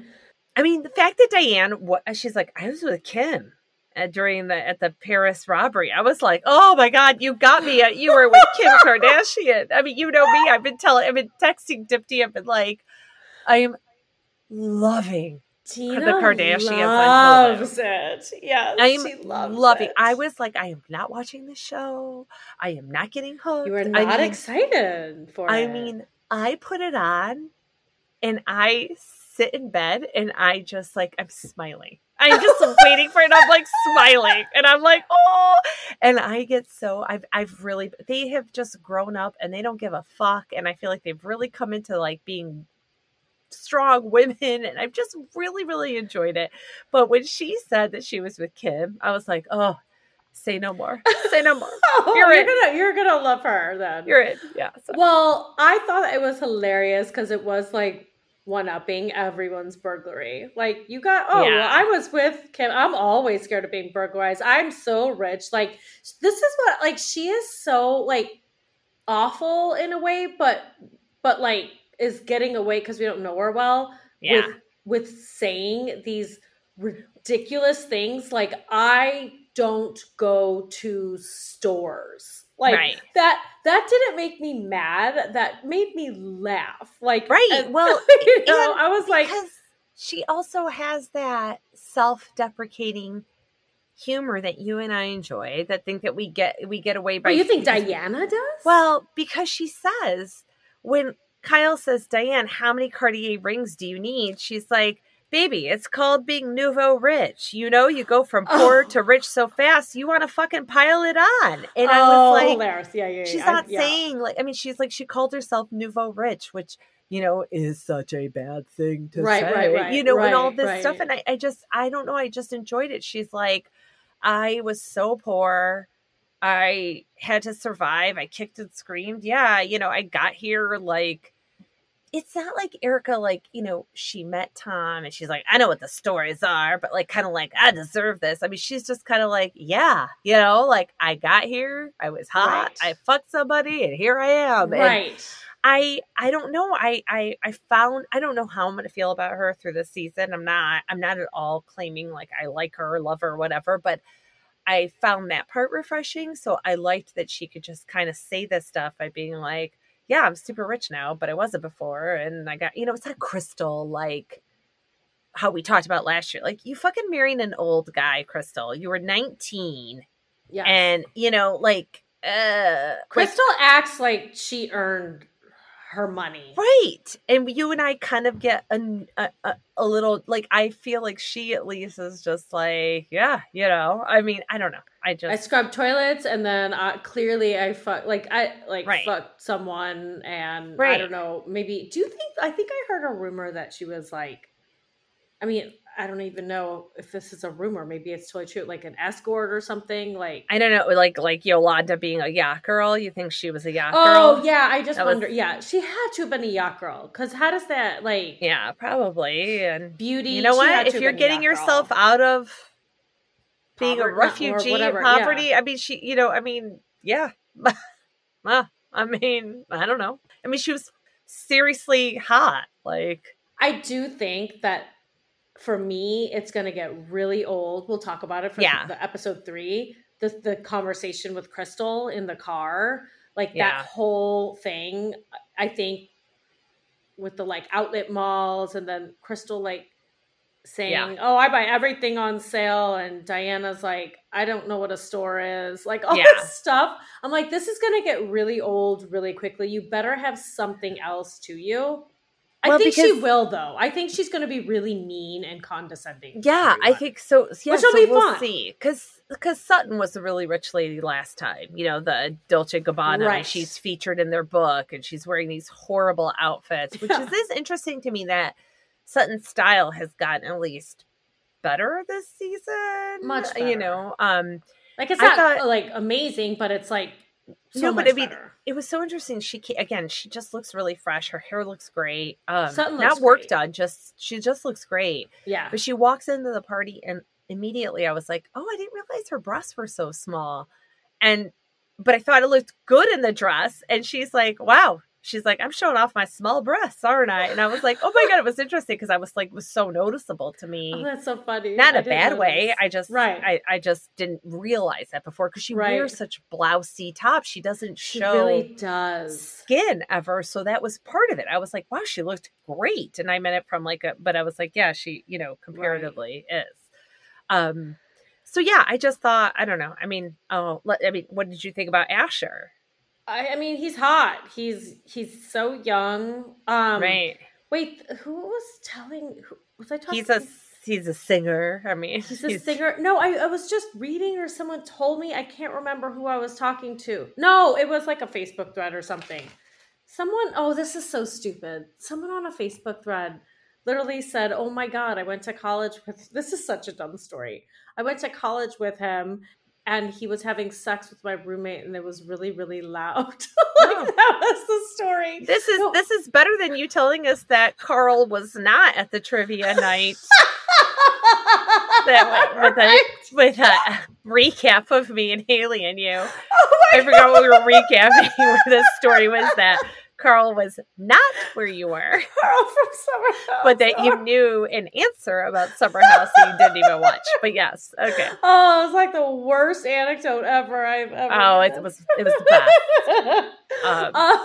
I mean, the fact that Diane, what she's like, I was with Kim during the at the Paris robbery. I was like, oh my god, you got me. Uh, You were with Kim Kardashian. I mean, you know me. I've been telling, I've been texting Dipti. I've been like, I am loving.
Tina
Kardashians on
loves it. Yes,
I am
loves
loving.
it.
I was like, I am not watching the show. I am not getting hooked.
You
I
not
mean,
excited for
I
it.
mean, I put it on and I sit in bed and I just like I'm smiling. I'm just waiting for it. I'm like smiling and I'm like, oh and I get so I've I've really they have just grown up and they don't give a fuck and I feel like they've really come into like being strong women and I've just really, really enjoyed it. But when she said that she was with Kim, I was like, oh, say no more. Say no more.
oh,
you're
you're, gonna you're gonna love her then.
You're in. Yeah. So.
Well, I thought it was hilarious because it was like one upping everyone's burglary. Like you got oh
Yeah.
well, I was with Kim. I'm always scared of being burglarized. I'm so rich. Like this is what like she is so like awful in a way, but but like is getting away because we don't know her well
Yeah.
with with saying these ridiculous things like I don't go to stores. Like
Right.
that that didn't make me mad. That made me laugh. Like
Right.
and-
Well,
you know, I was like
because she also has that self-deprecating humor that you and I enjoy that think that we get we get away by
but you think Diana does?
Well, because she says when Kyle says, Diane, how many Cartier rings do you need? She's like, Baby, it's called being nouveau rich. You know, you go from poor
Oh.
to rich so fast, you want to fucking pile it on. And I
oh,
was like,
hilarious. Yeah, yeah, yeah.
she's
I-
not
yeah.
saying like I mean she's like she called herself nouveau rich, which you know is such a bad thing to
Right,
say.
right, right,
you know, and all this stuff. And I, I just I don't know, I just enjoyed it. She's like, I was so poor. I had to survive. I kicked and screamed. Yeah, you know, I got here like it's not like Erica, like, you know, she met Tom and she's like, I know what the stories are, but like, kind of like, I deserve this. I mean, she's just kind of like, yeah, you know, like, I got here, I was hot,
Right.
I fucked somebody, and here I am. And
Right.
I, I don't know. I, I, I found, I don't know how I'm going to feel about her through this season. I'm not, I'm not at all claiming like I like her, love her, whatever, but I found that part refreshing. So I liked that she could just kind of say this stuff by being like, yeah, I'm super rich now, but I wasn't before. And I got, you know, it's not crystal like how we talked about last year. Like, you fucking married an old guy, Crystal. You were 19.
Yeah.
And, you know, like, uh, like,
Crystal acts like she earned her money.
right. And you and I kind of get a, a, a little, like, I feel like she at least is just like, yeah, you know, I mean, I don't know. I just,
I scrubbed toilets and then uh, clearly I fuck like I like
Right.
fucked someone and I don't know maybe do you think I think I heard a rumor that she was like I mean I don't even know if this is a rumor maybe it's totally true like an escort or something like
I don't know, like, like Yolanda being a yacht girl. You think she was a yacht girl?
oh
girl?
yeah I just
That was-
wonder yeah she had to have been a yacht girl because how does that like
Yeah, probably. And
beauty
you know what? If you're getting
yacht girl.
yourself out of being a
Poverty- or
refugee,
whatever, yeah.
poverty, I mean, she, you know, I mean, yeah. I mean, I don't know. I mean, she was seriously hot. Like,
I do think that for me, it's going to get really old. We'll talk about it for
Yeah.
the episode three. The the conversation with Crystal in the car, like
Yeah.
that whole thing. I think with the like outlet malls and then Crystal like saying,
Yeah.
"Oh, I buy everything on sale," and Diana's like, "I don't know what a store is." Like all
Yeah.
this stuff. I'm like, this is gonna get really old really quickly. You better have something else to you. I
Well,
think she will, though. I think she's going to be really mean and condescending.
Yeah, I think so. Yeah,
Which will
so
be
we'll
fun.
see. Because because Sutton was a really rich lady last time. You know, the Dolce Gabbana.
Right.
She's featured in their book, and she's wearing these horrible outfits, which
Yeah.
is, is interesting to me that Sutton's style has gotten at least better this season.
Much
You know, um,
like it's
I
not
thought-
like amazing, but it's like so
No, but I mean,
better.
it was so interesting. She again, she just looks really fresh. Her hair looks great. Um,
Sutton
not
looks
work
great.
done. Just she just looks great.
Yeah,
But she walks into the party and immediately I was like, "Oh, I didn't realize her breasts were so small." And but I thought it looked good in the dress and she's like, "Wow." She's like, "I'm showing off my small breasts, aren't I?" And I was like, "Oh my god, it was interesting because I was like it was so noticeable to me."
oh, that's so funny.
Not
I
a bad way. I just
Right.
I, I just didn't realize that before because she
Right.
wears such blousy tops. She doesn't
she
show
really does.
skin ever. So that was part of it. I was like, wow, she looked great. And I meant it from like a, but I was like, yeah, she, you know, comparatively is. Um, so yeah, I just thought, I don't know. I mean, oh, let- I mean, what did you think about Asher?
I, I mean, he's hot. He's he's so young. Um,
right.
Wait, who was telling? Who, was I talking?
He's a, he's a singer. I mean,
He's a singer. No, I, I was just reading or someone told me. I can't remember who I was talking to. No, it was like a Facebook thread or something. Someone, oh, this is so stupid. Someone on a Facebook thread literally said, Oh my God, I went to college with this is such a dumb story. I went to college with him and he was having sex with my roommate and it was really, really loud. like
Oh.
that was the story.
This is this is better than you telling us that Carl was not at the trivia night. that with, with a with a recap of me and Haley and you.
Oh my
I forgot what we were recapping where this story was that Carl was not where you were,
Carl from Summer House.
but that you knew an answer about Summer House that you didn't even watch. But yes, okay.
Oh, it was like the worst anecdote ever I've ever.
Oh, it
had.
was it was the best. Um,
Uh,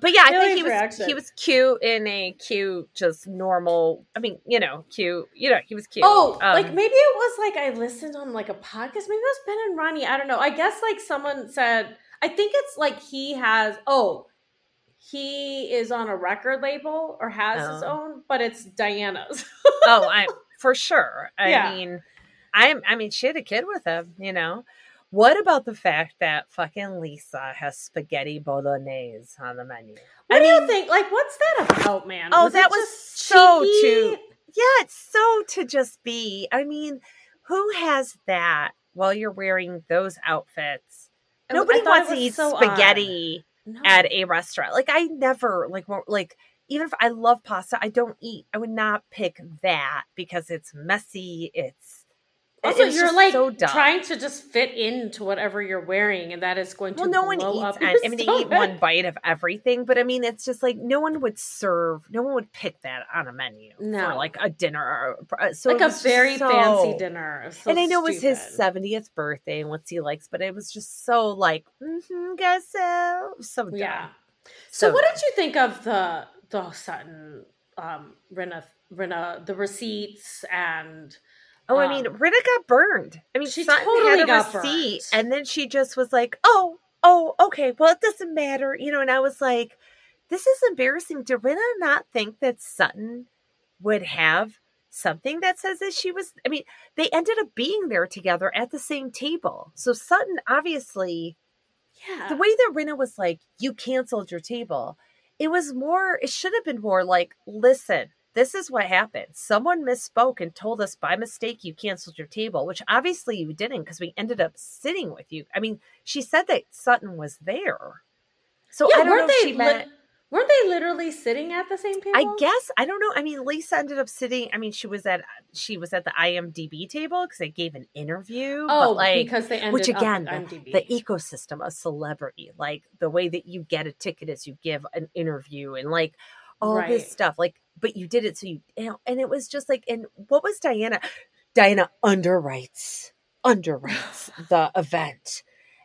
But yeah, I think he was he was cute in a cute, just normal. I mean, you know, cute. You know, he was cute.
oh,
Um,
like maybe it was like I listened on like a podcast. Maybe it was Ben and Ronnie. I don't know. I guess like someone said. I think it's like he has. Oh, he is on a record label or has his
Oh.
own, but it's Diana's.
oh, I for sure. I
Yeah.
mean, I'm. I mean, she had a kid with him. You know. What about the fact that fucking Lisa has spaghetti bolognese on the menu?
What
I
do
mean,
you think? Like, what's that about, man?
Oh,
it
that was so
cheeky?
too- Yeah, it's so to just be. I mean, who has that while you're wearing those outfits?
Oh,
Nobody wants to eat
so odd. No.
at a restaurant. Like I never like more like even if I love pasta, I don't eat. I would not pick that because it's messy. It's it-
Also, you're like
so
trying to just fit into whatever you're wearing, and that is going to
Well, no one eats.
up
I I mean, they eat one bite of everything, but I mean, it's just like no one would serve. No one would pick that on a menu for
No.
like a dinner. Or, uh, so
like a very
so-
fancy dinner. So
and I know it was his seventieth birthday and what he likes, but it was just so like, mm-hmm, guess so, so dumb.
Yeah. So,
So
what did you think of the the Sutton um Rinna Rinna the receipts and
Oh, I
Um,
mean, Rita got burned. I mean,
she
Sutton
totally
had a
got
receipt,
burned.
and then she just was like, "Oh, oh, okay, well, it doesn't matter," you know. And I was like, "This is embarrassing." Did Rita not think that Sutton would have something that says that she was? I mean, they ended up being there together at the same table, so Sutton obviously
yeah.
the way that Rinna was like, "You canceled your table," it was more. It should have been more like, "Listen." This is what happened. Someone misspoke and told us by mistake you canceled your table, which obviously you didn't because we ended up sitting with you. I mean, she said that Sutton was there. So
yeah,
I don't
weren't
know if
they
she
li-
meant
weren't they literally sitting at the same table?
I guess I don't know. I mean, Lisa ended up sitting. I mean, she was at she was at the IMDb table because they gave an interview.
Oh,
but like,
because they ended
which again, the,
IMDb.
the ecosystem of celebrity, like the way that you get a ticket is you give an interview and like all
Right.
this stuff. Like, but you did it so you, you know, and it was just like, and what was Diana? Diana underwrites, underwrites the event.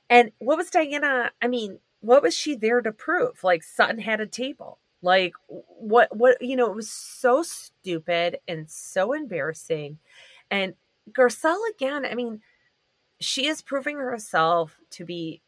And what was Diana? I mean, what was she there to prove? Like Sutton had a table. Like what what you know, it was so stupid and so embarrassing. And Garcelle again, I mean, she is proving herself to be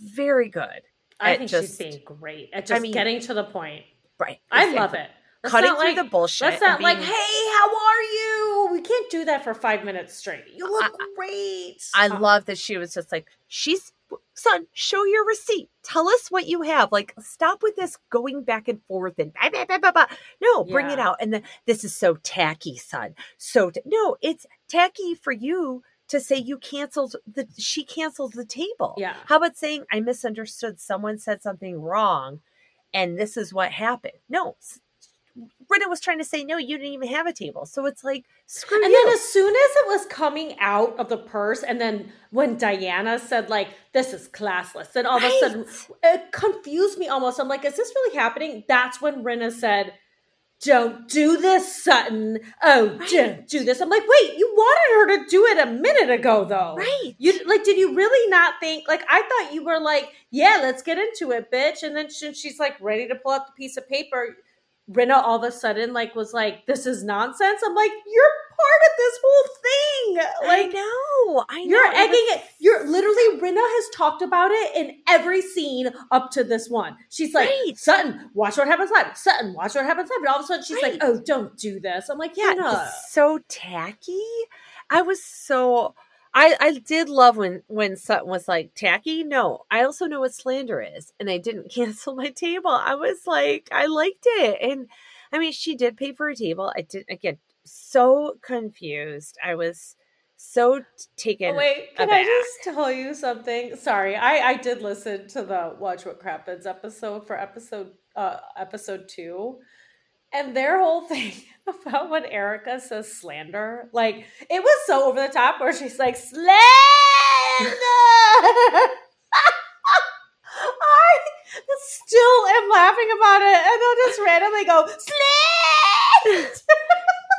very good.
I think
just-
she's being great at just
mean,
getting to the point.
Right.
I love it. Let's
Cutting through
like-
the bullshit.
Let's not like, hey, how are you? We can't do that for five minutes straight. You look great.
I
Uh,
love that she was just like, she's son, show your receipt. Tell us what you have. Like, stop with this going back and forth and blah, blah, blah, blah, blah. no, bring it out. And then this is so tacky, son. So t- no, it's tacky for you to say you canceled the she canceled the table.
Yeah.
How about saying I misunderstood? Someone said something wrong, and this is what happened. No. Britta was trying to say no. You didn't even have a table, so it's like screw
And
you.
then as soon as it was coming out of the purse, and then when Diana said like, "This is classless," then all of a sudden it confused me almost. I'm like, "Is this really happening?" That's when Rinna said, "Don't do this, Sutton. Oh,
Right.
don't do this." I'm like, "Wait, you wanted her to do it a minute ago, though,
right.
You like, did you really not think? Like, I thought you were like, "Yeah, let's get into it, bitch." And then she, she's like ready to pull out the piece of paper. Rinna all of a sudden like was like, "This is nonsense." I'm like, "You're part of this whole thing." Like,
I know. I know.
you're egging it. You're literally Rinna has talked about it in every scene up to this one. She's like,
Right.
Sutton, watch what happens live. Sutton, watch what happens live. And all of a sudden she's
Right.
like, Oh, don't do this. I'm like,
Yeah, so tacky. I was so I I did love when when Sutton was like tacky. No, I also know what slander is, and I didn't cancel my table. I was like, I liked it, and I mean, she did pay for a table. I did again, so confused. I was so taken.
Oh, wait, can I just tell you something? Sorry, I I did listen to the Watch What Crappens episode for episode uh episode two, and their whole thing about when Erica says slander, like it was so over the top where she's like slander. I still am laughing about it, and they'll just randomly go slander.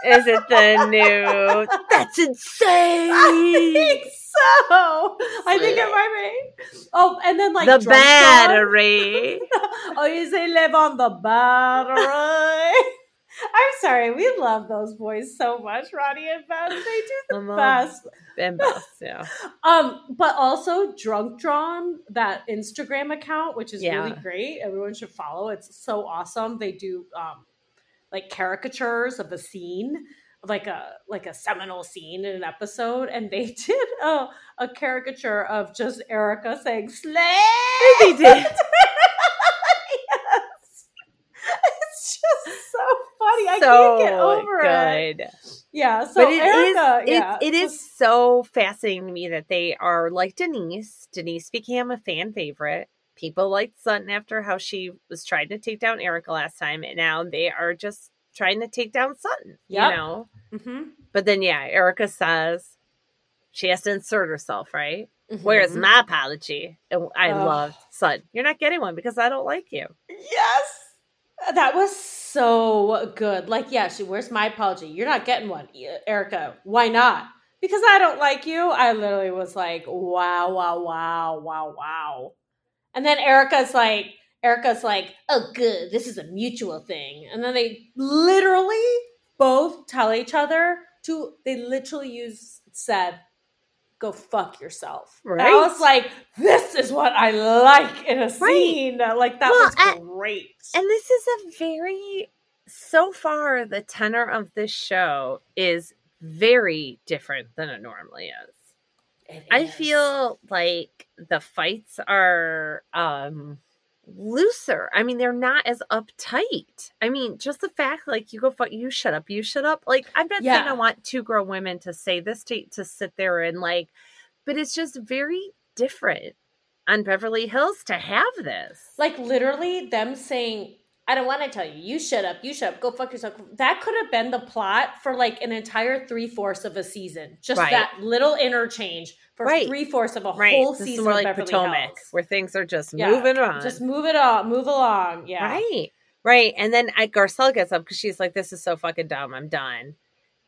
Is it the new? That's
I
insane.
So. I think it might be. Oh, and then like
the battery.
oh, you say live on the battery. I'm sorry, we love those boys so much, Ronnie and Ben. They do the
I'm
best.
And both, yeah.
Um, but also Drunk Drawn, that Instagram account, which is really great. Everyone should follow. It's so awesome. They do um like caricatures of the scene, like a like a seminal scene in an episode, and they did a, a caricature of just Erica saying "slay."
They did.
yes. It's just so funny. I can't get over it. Yeah. So
but it is
Erica,
it-
yeah,
it is so fascinating to me that they are like Denise. Denise became a fan favorite. People liked Sutton after how she was trying to take down Erica last time, and now they are just trying to take down Sutton.
Yep.
You know?
Mhm.
But then yeah, Erica says she has to insert herself, right? Where's
Mhm.
my apology? And I
Ugh.
loved Sutton. You're not getting one because I don't like you.
Yes. That was so good. Like, yeah, she, where's my apology? You're not getting one, Erica. Why not? Because I don't like you. I literally was like, wow, wow, wow, wow, wow. And then Erica's like, Erica's like, oh, good. This is a mutual thing. And then they literally both tell each other to, they literally use, said, go fuck yourself. And I was like, this is what I like in a scene. Like, that
Well,
was great.
And this is a very, so far, the tenor of this show is very different than it normally is.
It
I
is.
feel like the fights are um looser. I mean, they're not as uptight. I mean, just the fact like you go fuck you shut up, you shut up. Like I'm not saying I want two grown women to say this to to sit there and like but it's just very different on Beverly Hills to have this.
like literally them saying, I don't want to tell you, you shut up, you shut up, go fuck yourself. That could have been the plot for like an entire three fourths of a season. Just
Right.
that little interchange for
Right.
three fourths of a
right.
whole
this is
season
more like Potomac
Hills.
where things are just
Yeah,
moving on.
Just move it on, move along. Yeah.
Right. Right. And then I, Garcelle gets up because she's like, this is so fucking dumb. I'm done.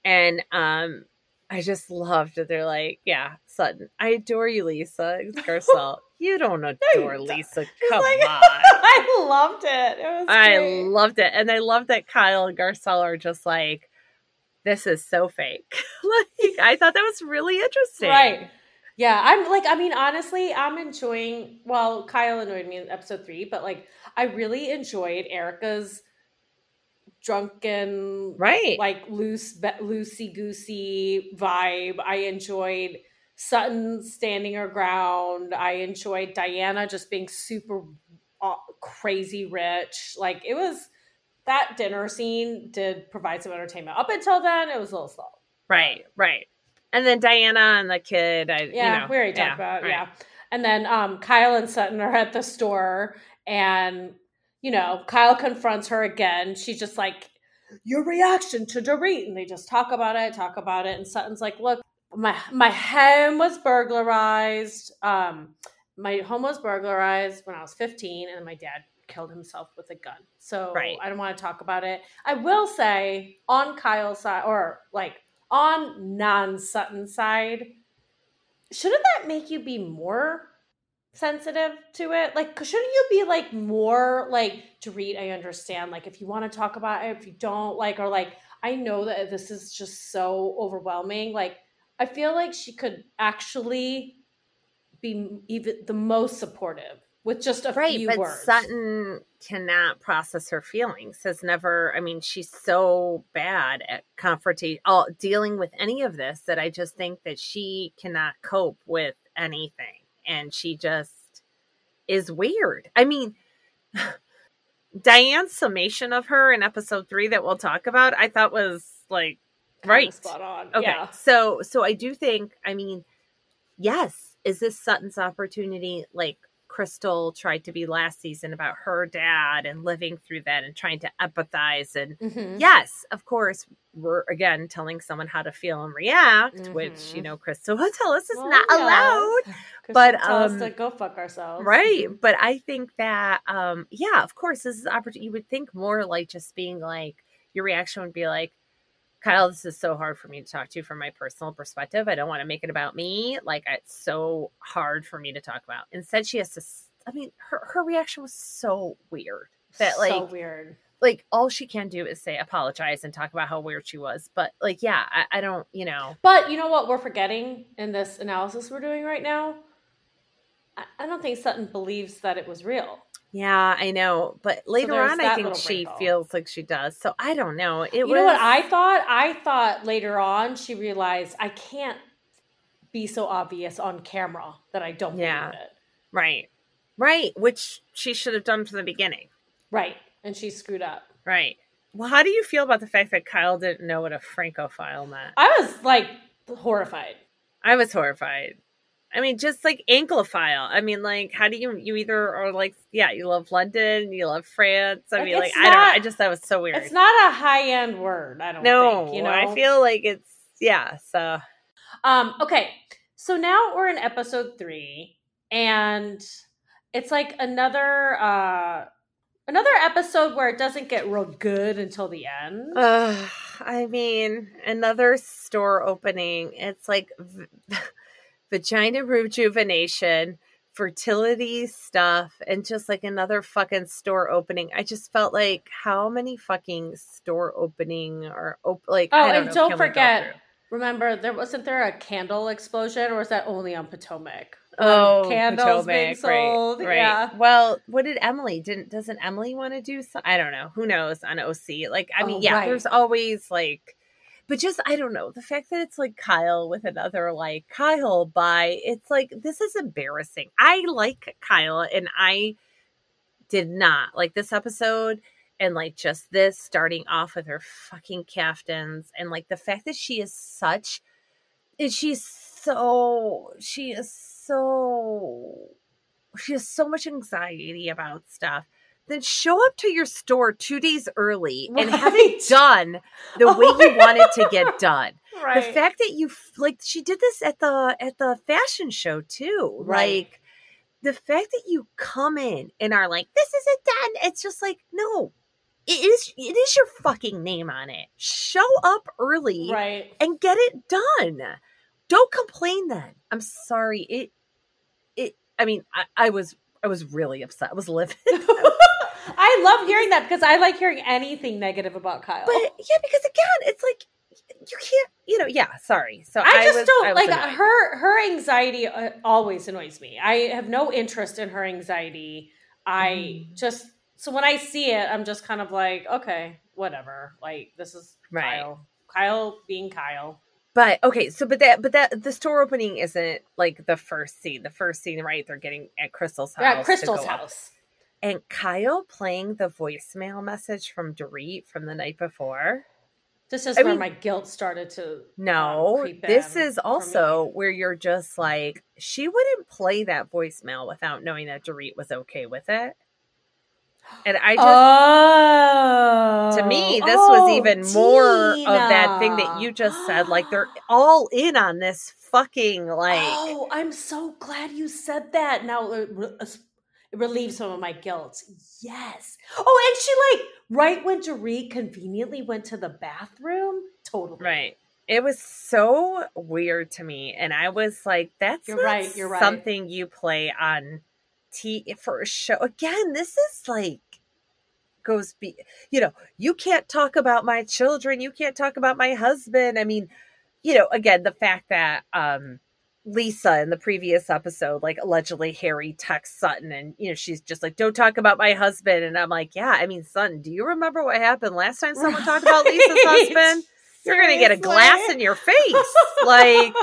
And um, I just loved that they're like, yeah, Sutton, I adore you, Lisa. It's Garcelle. You don't adore
you don't.
Lisa.
She's
Come
like-
on.
I loved it. It was
I
great.
loved it. And I love that Kyle and Garcelle are just like, this is so fake. like, I thought that was really interesting.
Right. Yeah, I'm like, I mean, honestly, I'm enjoying. Well, Kyle annoyed me in episode three, but like, I really enjoyed Erica's drunken,
Right.
like loose, loosey goosey vibe. I enjoyed Sutton standing her ground. I enjoyed Diana just being super uh, crazy rich. Like it was that dinner scene did provide some entertainment. Up until then, it was a little slow.
right. Right. And then Diana and the kid. I,
Yeah,
you know,
we already talked
yeah,
about
right.
yeah. And then um, Kyle and Sutton are at the store, and you know, Kyle confronts her again. She's just like, "Your reaction to Dorit," and they just talk about it, talk about it. And Sutton's like, "Look, my my home was burglarized. Um, my home was burglarized when I was 15, and my dad killed himself with a gun. So
Right.
I don't want to talk about it. I will say on Kyle's side, or like on non Sutton side, shouldn't that make you be more sensitive to it? Like, shouldn't you be like more like to read? I understand. Like, if you want to talk about it, if you don't, like, or like, I know that this is just so overwhelming. Like, I feel like she could actually be even the most supportive with just a
Right,
few
but
words.
Sutton cannot process her feelings. Has never. I mean, she's so bad at confrontation, all dealing with any of this that I just think that she cannot cope with anything, and she just is weird. I mean, Diane's summation of her in episode three that we'll talk about, I thought was like right.
spot on.
Okay.
Yeah.
So so I do think, I mean, yes, is this Sutton's opportunity like Crystal tried to be last season about her dad and living through that and trying to empathize and
Mhm.
yes, of course, we're again telling someone how to feel and react, which
Mhm.
you know Crystal will tell us is
Well,
not
yeah.
allowed.
Crystal
But,
tell us
um,
to go fuck ourselves.
Right. But I think that um yeah, of course, this is opportunity you would think more like just being like your reaction would be like Kyle, this is so hard for me to talk to from my personal perspective. I don't want to make it about me. Like it's so hard for me to talk about. Instead, she has to. I mean, her her reaction was so weird that
so
like
weird.
like all she can do is say apologize and talk about how weird she was. But like, yeah, I, I don't. You know,
But you know what we're forgetting in this analysis we're doing right now? I, I don't think Sutton believes that it was real.
Yeah, I know. But later
there's
on, I think she
wrinkle.
feels like she does. So I don't know. It
you
was
know what I thought? I thought later on she realized I can't be so obvious on camera that I don't
Yeah.
believe it.
right, right, which she should have done from the beginning.
Right. And she screwed up.
Right. Well, how do you feel about the fact that Kyle didn't know what a Francophile meant?
I was like horrified.
I was horrified. I mean, just like Anglophile. I mean, like, how do you you either are like, yeah, you love London, you love France. I mean, like,
it's
I don't know. I just that was so weird.
It's not a high end word, I don't
no,
think. You know,
I feel like it's yeah. So
Um, okay, so now we're in episode three, and it's like another uh another episode where it doesn't get real good until the end.
uh, I mean, another store opening. It's like vagina rejuvenation. Fertility stuff and just like another fucking store opening. I just felt like how many fucking store opening or op- like
Oh,
I don't
and
know,
don't
can we go
forget. Remember, there wasn't there a candle explosion, or was that only on Potomac?
Oh,
candles being
Potomac, right,
sold,
right.
yeah.
Well, what did Emily didn't doesn't Emily want to do some I don't know. Who knows on OC. Like I mean,
Oh,
yeah,
right.
there's always like but just I don't know. The fact that it's like Kyle with another like Kyle by it's like this is embarrassing. I like Kyle and I did not like this episode and like just this starting off with her fucking caftans and like the fact that she is such and she's so she is so she has so much anxiety about stuff then show up to your store two days early and have it done the
Oh
way
my
you want it to get done
Right.
the fact that you like she did this at the at the fashion show too
Right.
like the fact that you come in and are like this isn't done it's just like no it is it is your fucking name on it show up early
right.
and get it done don't complain then i'm sorry it it I mean, I, I was I was really upset. I was livid.
I love hearing that because I like hearing anything negative about Kyle.
But yeah, because again, it's like you can't, you know. Yeah, sorry. So
I just
was,
don't
I
like
annoyed.
her. Her anxiety uh, always annoys me. I have no interest in her anxiety. I
Mm.
just so when I see it, I'm just kind of like, okay, whatever. Like this is
Right.
Kyle. Kyle being Kyle.
But okay, so but that but that the store opening isn't like the first scene. The first scene, right? They're getting at Crystal's house.
At Crystal's
house. up. And Kyle playing the voicemail message from Dorit from the night before.
This is
I
where
mean-
my guilt started to.
No,
um,
this is also where you're just like she wouldn't play that voicemail without knowing that Dorit was okay with it. And I just
oh,
to me this was
Oh,
even more of that thing that you just said like they're all in on this fucking like
oh, I'm so glad you said that. Now it, re- it relieves some of my guilt. Yes. Oh, and she like right when Dorit conveniently went to the bathroom. Totally.
Right. It was so weird to me. And I was like, that's
You're right, you're right.
something you play on T for a show. Again, this is like goes be you know, you can't talk about my children, you can't talk about my husband. I mean, you know, again, the fact that um Lisa in the previous episode, like allegedly Harry texts Sutton and you know, she's just like, Don't talk about my husband. And I'm like, Yeah, I mean, Sutton, do you remember what happened last time someone talked about Lisa's husband? you're gonna get a glass in your face like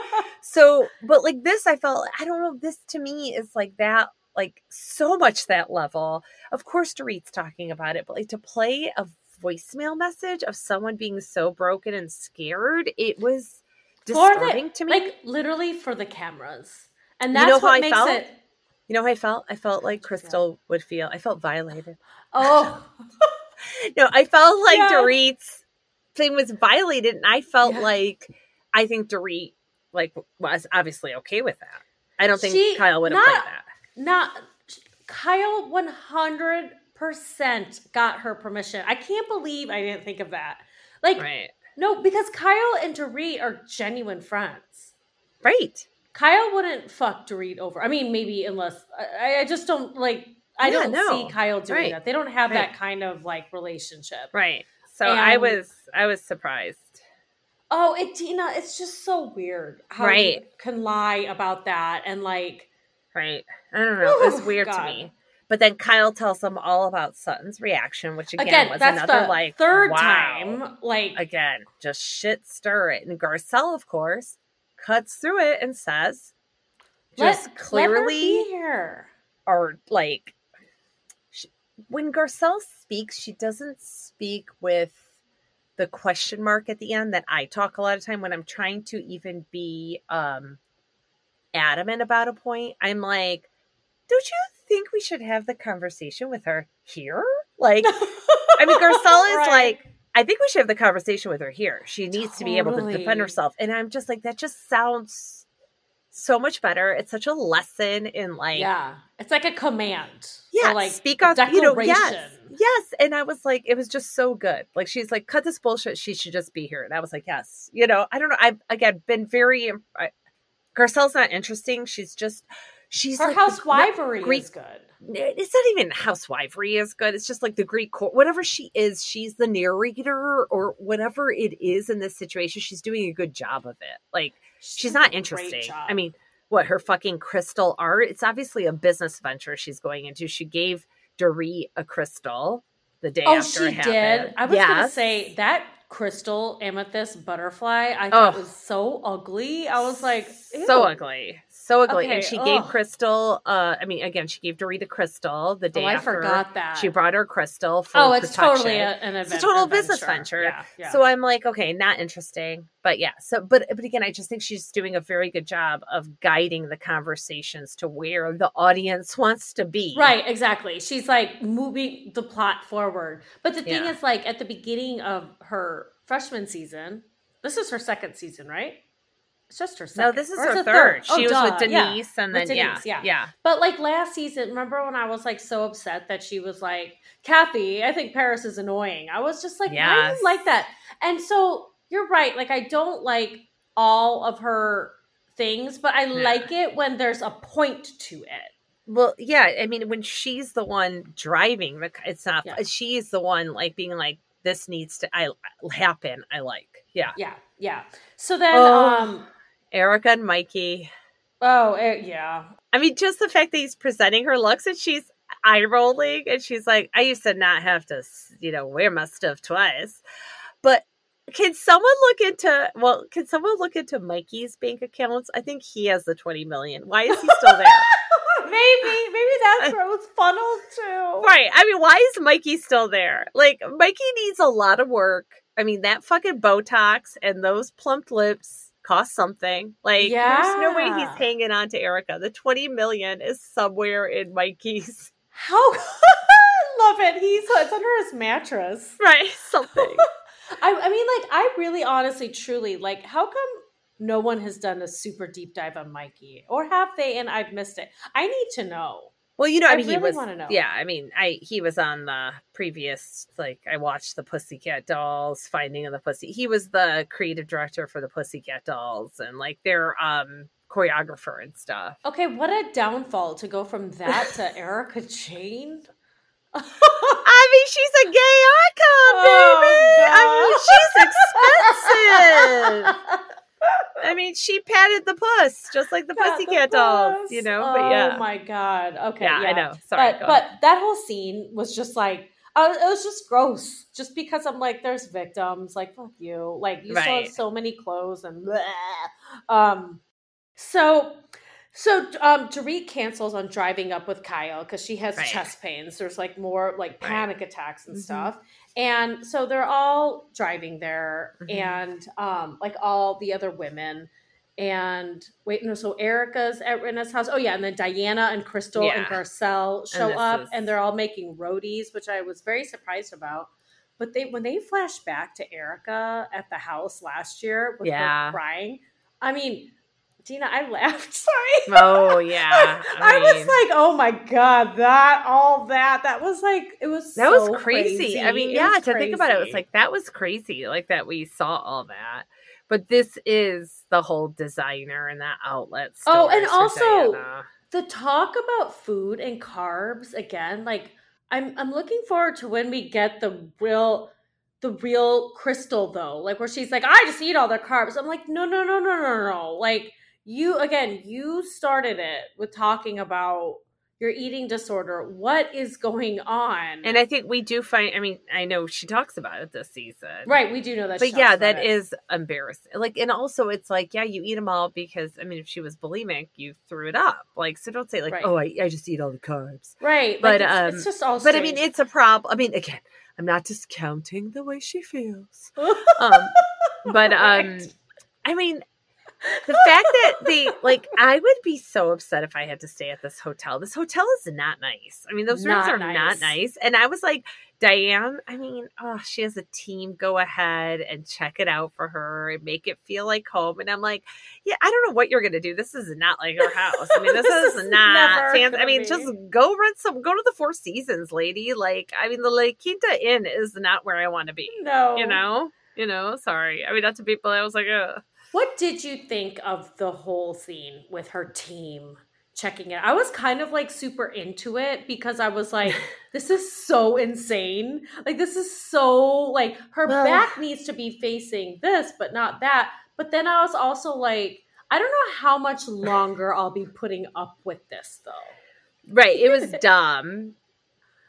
so but like this i felt i don't know this to me is like that like so much that level of course dorit's talking about it but like to play a voicemail message of someone being so broken and scared it was
For the-
to me
like literally for the cameras, and
You
that's
know how
what
I
makes
felt?
it.
you know how i felt i felt like crystal would feel i felt violated
Oh,
no i felt like
Yes.
dorit's thing was violated and i felt
Yeah.
like i think dorit like was obviously okay with that i don't think
She-
kyle would have played that
not Kyle. One hundred percent got her permission. I can't believe I didn't think of that. Like,
right
no, because Kyle and Dorit are genuine friends.
right
Kyle wouldn't fuck Dorit over. I mean, maybe unless I, I just don't like. I
Yeah,
don't
no.
see Kyle doing
Right.
that. They don't have
Right.
that kind of like relationship.
right so i was i was surprised
Oh, it Tina, it's just so weird how
Right.
you can lie about that and like
right i don't know oh it was
Oh,
weird to me but then kyle tells them all about sutton's reaction which again,
again,
was another
the
like
third
wow.
time. Like
again just shit stir it and garcelle of course cuts through it and says just
let,
clearly
let here.
are like when Garcelle speaks, she doesn't speak with the question mark at the end that I talk a lot of time when I'm trying to even be um adamant about a point. I'm like, don't you think we should have the conversation with her here? Like, I mean, Garcelle is
Right.
like, I think we should have the conversation with her here. She needs to be able to defend herself. And I'm just like, that just sounds so much better. It's such a lesson in like
yeah, it's like a command.
yeah,
like
speak on you know, yes, yes. And I was like, it was just so good. Like she's like, cut this bullshit. She should just be here. And I was like, yes. You know, I don't know. I've again been very. I, Garcelle's not interesting. She's just she's
Her
like
housewifery
Greek-
is good.
it's not even housewifery is good. It's just like the Greek court, whatever she is, she's the narrator or whatever it is in this situation. She's doing a good job of it. Like she's
doing
not interesting. I mean, what her fucking crystal art? It's obviously a business venture she's going into. She gave Dorit a crystal the day
oh,
after
she did.
happened.
I was gonna say that crystal amethyst butterfly. I thought
Oh.
was so ugly. I was like,
so ugly, so ugly.
Okay,
and she gave. Crystal. Uh, I mean, again, she gave Dorit the crystal the day
Oh, I
after.
forgot that.
She brought her crystal. For
Oh, it's
protection.
totally a, an event.
It's a total business venture.
Yeah, yeah.
So I'm like, okay, not interesting. But yeah, so but but again, I just think she's doing a very good job of guiding the conversations to where the audience wants to be.
Right, exactly. She's like moving the plot forward. But the thing
Yeah.
is, like, at the beginning of her freshman season, this is her second season, right? It's just her second.
No, this is
Or
her
a
third.
Oh,
She was
duh,
with
yeah.
Denise, and
With
then
Denise,
yeah,
yeah.
yeah,
But like last season, remember when I was like so upset that she was like, Kathy, I think Paris is annoying. I was just like, why do
Yes.
you like that? And so you're right. Like, I don't like all of her things, but I
Yeah.
like it when there's a point to it.
Well, yeah, I mean, when she's the one driving, the it's not.
Yeah.
She's the one like being like, "This needs to I happen." I like, yeah.
Yeah, yeah. So then,
Oh.
um,
Erica and Mikey.
oh eh, yeah,
I mean, just the fact that he's presenting her looks and she's eye rolling and she's like, I used to not have to, you know, wear my stuff twice. But can someone look into, well, can someone look into Mikey's bank accounts? I think he has the 20 million. Why is he still there?
maybe maybe that's where it was funneled to.
right. I mean, why is Mikey still there? Like, Mikey needs a lot of work. I mean, that fucking Botox and those plumped lips cost something. Like, yeah. there's no way he's hanging on to Erica. The 20 million is somewhere in Mikey's.
How I love it. He's it's under his mattress.
Right, something.
I, I mean, like, I really, honestly, truly, like, how come no one has done a super deep dive on Mikey, or have they? And I've missed it. I need to know.
Well, you know, I
I
mean, he
really
was.
wanna know.
Yeah, I mean, I he was on the previous. Like, I watched the Pussycat Dolls, Finding of the Pussy. He was the creative director for the Pussycat Dolls, and like their um choreographer and stuff.
Okay, what a downfall to go from that to Erika Jayne.
I mean, she's a gay icon, baby. I mean, she's expensive. I mean, she patted the puss just like the
Pat the
Pussycat Dolls,
bus.
you know.
Oh
but yeah, Oh
my god. Okay.
yeah,
Yeah,
I know. Sorry,
But
go
but that whole scene was just like uh, it was just gross. Just because I'm like, there's victims. Like fuck you. Like you still have so many clothes and bleh. um. So. So um Dorit cancels on driving up with Kyle because she has
Right.
chest pains. There's like more like
Right.
panic attacks and
Mhm.
stuff. And so they're all driving there
Mhm.
and um like all the other women and wait no so Erika's at Rinna's house. Oh yeah, and then Diana and Crystal and
Yeah.
Garcelle show
this
up
is-
and they're all making roadies, which I was very surprised about. But they when they flash back to Erika at the house last year with
Yeah.
her crying, I mean, Dina, I laughed. Sorry.
Oh yeah,
I,
I,
was like, oh my god, that all that that was like it was
that
so
was crazy. I mean,
It
yeah, to think about it, it was like that was crazy. Like that we saw all that. But this is the whole designer and that outlet.
Oh, and also-
Diana.
the talk about food and carbs again like i'm i'm looking forward to when we get the real the real crystal though like where she's like i just eat all the carbs i'm like no no no no no no like you again you started it with talking about your eating disorder what is going on
and I think we do find. I mean, I know she talks about it this season,
right we do know that
But yeah, that
it.
is embarrassing. Like, and also it's like, yeah, you eat them all because I mean, if she was bulimic, you threw it up. Like, so don't say like,
Right.
oh, I, I just eat all the carbs.
right
but,
like, it's,
um,
it's just all
But I mean, it's a problem. I mean, again, I'm not discounting the way she feels. Um, but um,
Right.
I mean, the fact that they like, I would be so upset if I had to stay at this hotel. This hotel is not nice. I mean, those rooms are
nice.
not nice. And I was like, Diane, I mean, oh, she has a team go ahead and check it out for her and make it feel like home. And I'm like, yeah, I don't know what you're gonna do. This is not like her house. I mean, this,
This
is,
is
not fancy. I mean,
be.
just go rent some. Go to the Four Seasons, lady. Like, I mean, the La Quinta Inn is not where I want to be.
no
You know, you know. Sorry. I mean, not to people. I was like, Ugh.
What did you think of the whole scene with her team checking it? I was kind of like super into it because I was like, this is so insane. Like, this is so, like, her
Well-
back needs to be facing this, but not that. But then I was also like, I don't know how much longer I'll be putting up with this, though.
right. It was dumb.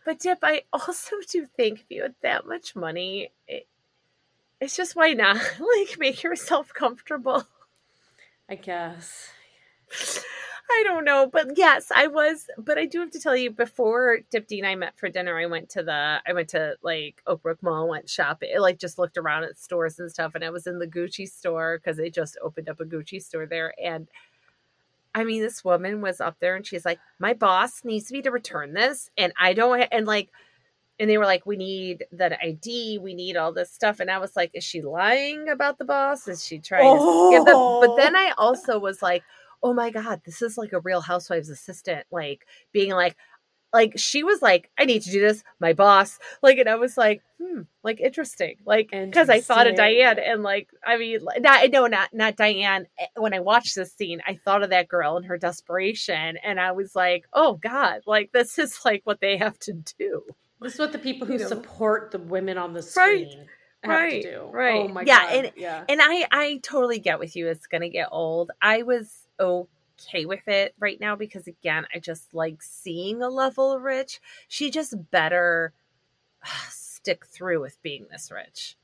But Dip, I also do think if you had that much money, it, it's just why not? Like, make yourself comfortable.
I guess.
I don't know, but yes, I was. But I do have to tell you, before Dipti and I met for dinner, I went to the, I went to like Oakbrook Mall, went shopping, like just looked around at stores and stuff, and I was in the Gucci store because they just opened up a Gucci store there, and I mean, this woman was up there, and she's like, "My boss needs me to return this, and I don't," and like. And they were like, "We need that ID. We need all this stuff." And I was like, "Is she lying about the boss? Is she trying to skip the?" But then I also was like, oh my god this is like a real housewives assistant like being like like she was like, I need to do this, my boss. Like, and I was like, hmm, like interesting. Like, because I thought of Diane and like, I mean, not no, not not Diane. Eh, When I watched this scene, I thought of that girl and her desperation, and I was like, oh God, like this is like what they have to do.
This is what the people who
You know.
support the women on the
Right,
screen have
right,
to do.
right.
Oh my
Yeah,
god.
and-
yeah.
And I I totally get with you. It's gonna get old. I was okay with it right now because again, I just like seeing a level of rich. She just better stick through with being this rich.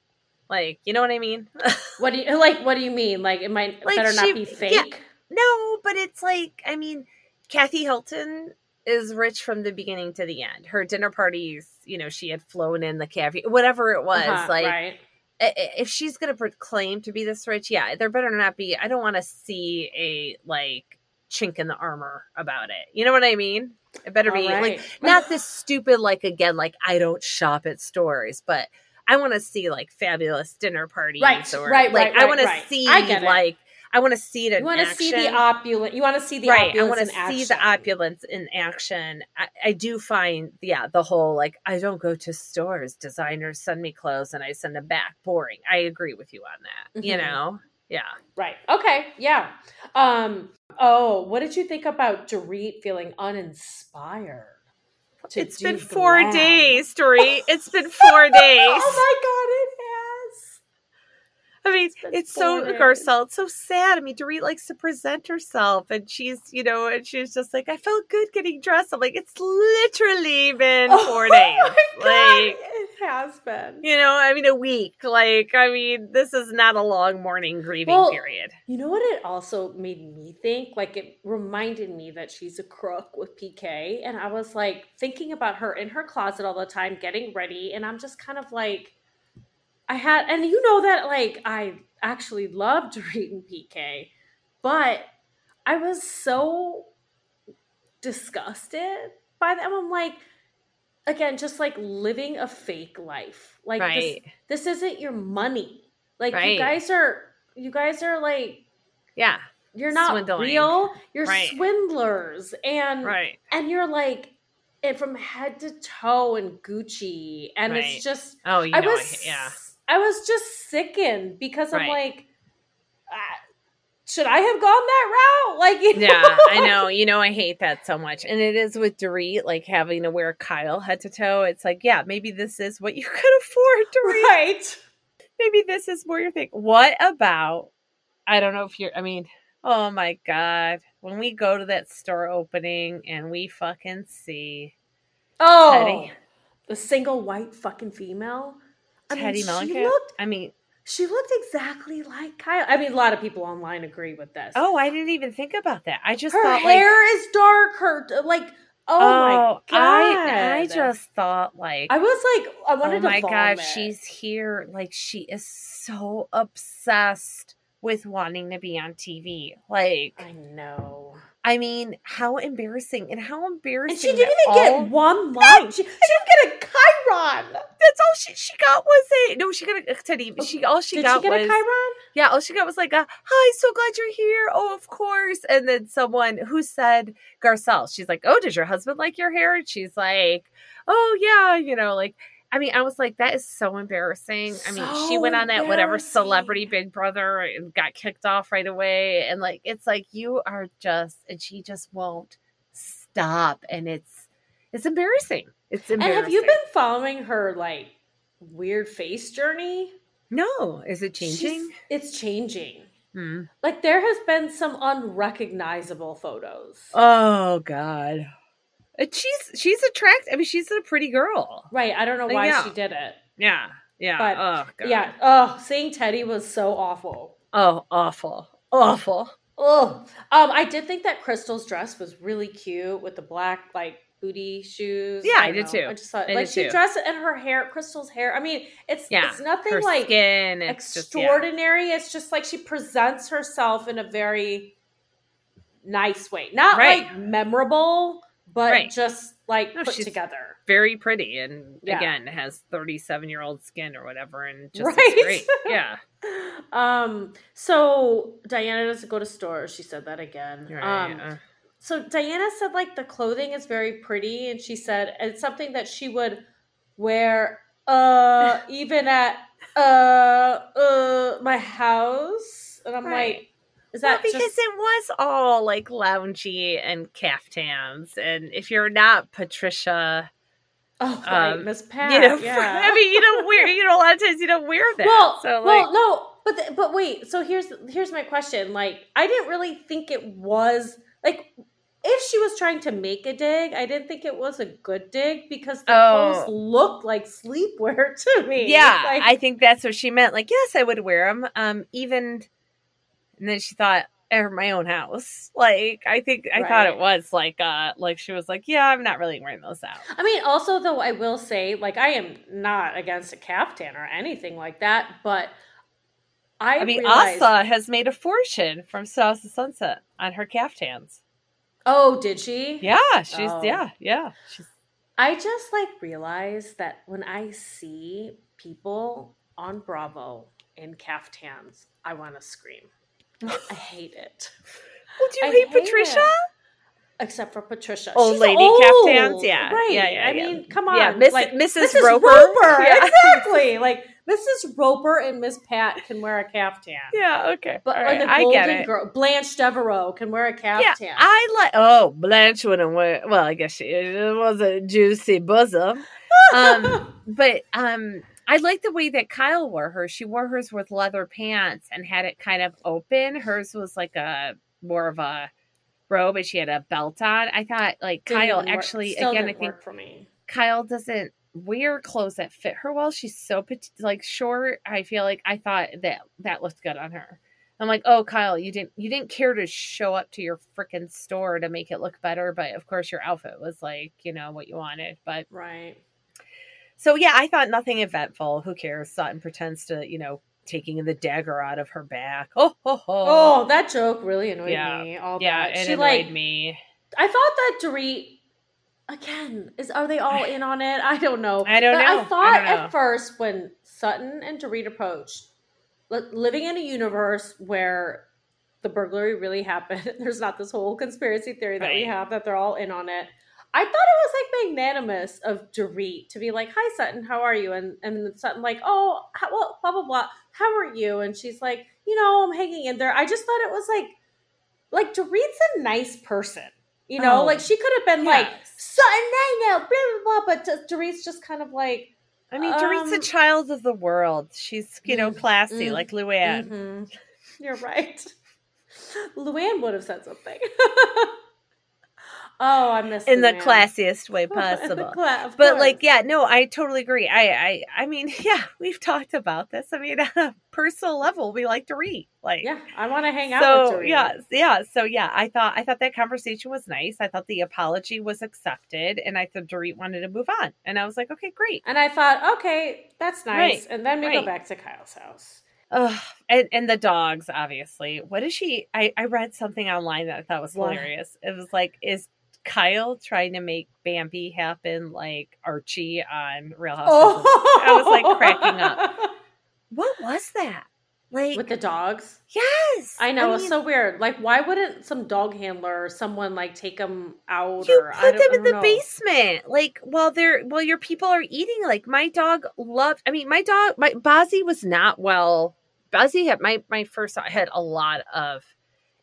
Like, you know what I mean?
What do you like? What do you mean? Like it might
Like,
better
she-
not be fake.
yeah. no, but it's like, I mean, Kathy Hilton is rich from the beginning to the end. Her dinner parties, you know, she had flown in the caviar, whatever it was.
Uh-huh,
like,
right.
if she's going to proclaim to be this rich, yeah, there better not be. I don't want to see a like chink in the armor about it. You know what I mean? It better be
All
like not this stupid like again like I don't shop at stores, but I want to see like fabulous dinner parties
Right,
or
right,
like
right,
I want
right, right.
to see
I get it.
like I want to see it in
You want to see the
action.
opulent. You want to see the
right, I want to
action.
see the opulence in action. I, I do find, yeah, the whole like I don't go to stores. Designers send me clothes and I send them back. Boring. I agree with you on that. You
Mhm.
know, yeah.
Right. Okay. Yeah. Um. Oh, what did you think about Dorit feeling uninspired?
It's been four
glam?
days, Dory. It's been four days.
oh my god, it has.
I mean,
been
it's so
four.
Garcelle. It's so sad. I mean, Dorit likes to present herself, and she's, you know, and she's just like, I felt good getting dressed. I'm like, it's literally been oh four
Oh
days.
my God,
Like,
it has been.
you know, I mean, a week. Like, I mean, this is not a long mourning grieving
Well,
period.
You know what it also made me think? Like it reminded me that she's a crook with PK. And I was like thinking about her in her closet all the time, getting ready. And I'm just kind of like, I had, and you know that like I actually loved reading PK, but I was so disgusted by them. I'm like, again, just like living a fake life. Like this,
Right.
this isn't your money. Like
Right.
you guys are, you guys are like
Yeah.
you're not
Swindling.
real you're
Right.
swindlers and
Right.
and you're like and from head to toe in gucci and it's just
Oh, you
i
know,
was
I, yeah.
I was just sickened because i'm like ah, should i have gone that route like you
Yeah. I know. You know, I hate that so much. And it is with Dorit, like having to wear Kyle head to toe. It's like, yeah, maybe this is what you could afford, Dorit.
right
maybe this is more your thing. What about? I don't know if you're. I mean, oh my god, when we go to that store opening and we fucking see
oh
Teddi.
the single white fucking female I mean,
Teddi
she
Mellencamp.
looked
I mean,
she looked exactly like kyle i mean a lot of people online agree with this
oh, I didn't even think about that. I just
her
thought like,
hair is dark. Her like, oh, oh my god!
I I just thought like,
I was like, I wanted
oh to. oh my
to
god,
vomit.
she's here. Like she is so obsessed with wanting to be on TV. Like,
I know,
I mean, how embarrassing and how embarrassing.
and she didn't even
all-
get one line. She, she didn't get a Chiron.
That's all she she got was a no. She got a uh, Teddi. She all she
Did
got
she get
was
a Chiron?
yeah. All she got was like a hi, so glad you're here. Oh, of course. And then someone who said Garcelle. She's like, oh, does your husband like your hair? And she's like, oh yeah, you know, like. I mean, I was like, that is so embarrassing. I mean, she went on that whatever celebrity Big Brother and got kicked off right away. And like, it's like you are just, and she just won't stop. And it's, it's embarrassing. It's embarrassing.
And have you been following her like weird face journey?
No, is it
She's-
changing?
it's changing.
Hmm.
Like there has been some unrecognizable photos.
Oh God, And she's she's attractive. I mean, she's a pretty girl.
right. I don't know
Like,
why
yeah.
she did it.
Yeah, yeah.
But,
oh God.
Yeah. Oh, seeing Teddi was so awful.
Oh, awful, awful.
Oh, um, I did think that Crystal's dress was really cute with the black like booty shoes.
Yeah, I
don't
did
know.
too.
I just thought
I
like she
too.
dressed and her hair, Crystal's hair. I mean, it's
Yeah,
it's nothing
Her
like
skin, it's just, yeah.
extraordinary. It's just like she presents herself in a very nice way, not
Right.
like memorable, but
Right.
just like
No,
put together.
very pretty, and
Yeah.
again has thirty-seven year old skin or whatever, and just
Right.
great. Yeah,
Um. So Diana doesn't go to stores. She said that again.
right.
Um. so Diana said like the clothing is very pretty, and she said it's something that she would wear uh even at uh uh my house, and I'm
Right.
like, is
Well, because
just
it was all like loungy and caftans, and if you're not Patricia,
oh right,
um,
Miss Pat?
you know,
yeah.
I mean, you don't wear, you know, a lot of times you don't wear that.
well,
so like,
well, no, but but wait. So here's here's my question. Like, I didn't really think it was like if she was trying to make a dig, I didn't think it was a good dig because the
Oh.
clothes looked like sleepwear to me.
yeah,
Like,
I think that's what she meant. Like, yes, I would wear them. Um, even, and then she thought, at my own house. Like, I think I thought it was like, uh, like she was like, yeah, I'm not really wearing those out.
I mean, also though, I will say, like, I am not against a caftan or anything like that, but I,
I mean,
realized,
Asa has made a fortune from Shahs of Sunset on her caftans.
Oh, did she?
Yeah, she's
Oh.
yeah, yeah. She's
I just like realized that when I see people on Bravo in caftans, I want to scream. I hate it.
well, do you
I
hate,
hate
Patricia?
it. Except for Patricia.
Old
She's
lady
old,
caftans? Yeah,
Right.
yeah, yeah,
I
yeah.
mean, come on.
Yeah, Miss-
like,
Mrs.
Mrs.
Roper.
Roper.
Yeah.
Exactly. Like Mrs. Roper and Miss Pat can wear a caftan.
Yeah, okay.
But
right,
the
I get it.
girl, Blanche Devereaux can wear a
Yeah,
caftan.
I like. Oh, Blanche wouldn't wear. Well, I guess she it was a juicy bosom. Um, but um, I like the way that Kyle wore hers. She wore hers with leather pants and had it kind of open. Hers was like a more of a robe, and she had a belt on. I thought like
Didn't
Kyle actually again. I think
for me.
Kyle doesn't wear clothes that fit her well. She's so like short. I feel like I thought that that looked good on her. I'm like, oh, Kyle, you didn't you didn't care to show up to your freaking store to make it look better, but of course your outfit was like, you know, what you wanted. But
Right.
So yeah, I thought nothing eventful. Who cares? Sutton pretends to, you know, taking the dagger out of her back. Oh, ho, ho.
Oh, that joke really annoyed
Yeah.
me. All
yeah,
that.
it
she
annoyed
like
me.
I thought that Dorit again is are they all in on it? I don't know.
I don't
But
know.
I thought
I
at first when Sutton and Dorit approached, li- living in a universe where the burglary really happened, there's not this whole conspiracy theory that we have that they're all in on it. I thought it was like magnanimous of Dorit to be like, "Hi Sutton, how are you?" and and Sutton like, "Oh, how, well, blah blah blah. How are you?" And she's like, "You know, I'm hanging in there." I just thought it was like, like Dorit's a nice person, you know,
Oh,
like she could have been like, Sutton, I know, blah blah blah. But Dorit's just kind of like,
I mean, Dorit's a
um,
child of the world. She's, you know,
Mm,
classy
mm,
like Luann.
mhm. you're right. Luann would have said something. oh, I missed
in the classiest way possible.
cla-
but
course.
like, yeah, no, I totally agree. I, I, I mean, yeah, we've talked about this. I mean, on a personal level, we like to read. Like,
yeah, I want to hang out
so yeah, yeah, so yeah, I thought I thought that conversation was nice. I thought the apology was accepted, and I thought Dorit wanted to move on, and I was like, okay, great.
And I thought, okay, that's nice.
Right,
And then we go back to Kyle's house.
Ugh, and and the dogs, obviously. What is she? I I read something online that I thought was
What?
hilarious. It was like, is Kyle trying to make Bambi happen like Archie on Real Housewives?
Oh,
I was like cracking up. What was that? Like,
with the dogs.
yes,
I know it's
mean,
so weird. Like, why wouldn't some dog handler or someone like take them out?
you
or I
put
don't-
them in the
don't know.
basement like while they're while your people are eating like my dog loved i mean my dog my Bozzy was not well Bozzy had my my first had a lot of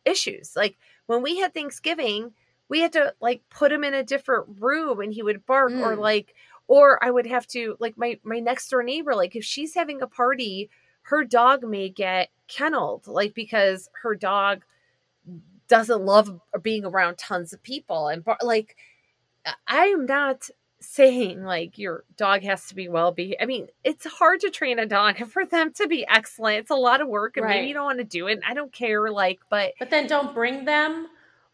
issues like when we had thanksgiving we had to like put him in a different room and he would bark or
Mm.
like or i would have to like my my next door neighbor like if she's having a party her dog may get kenneled like because her dog doesn't love being around tons of people and bar- like i am not saying like your dog has to be well behaved i mean it's hard to train a dog and for them to be excellent it's a lot of work and
Right.
maybe you don't want to do it and i don't care like but
But then don't bring them,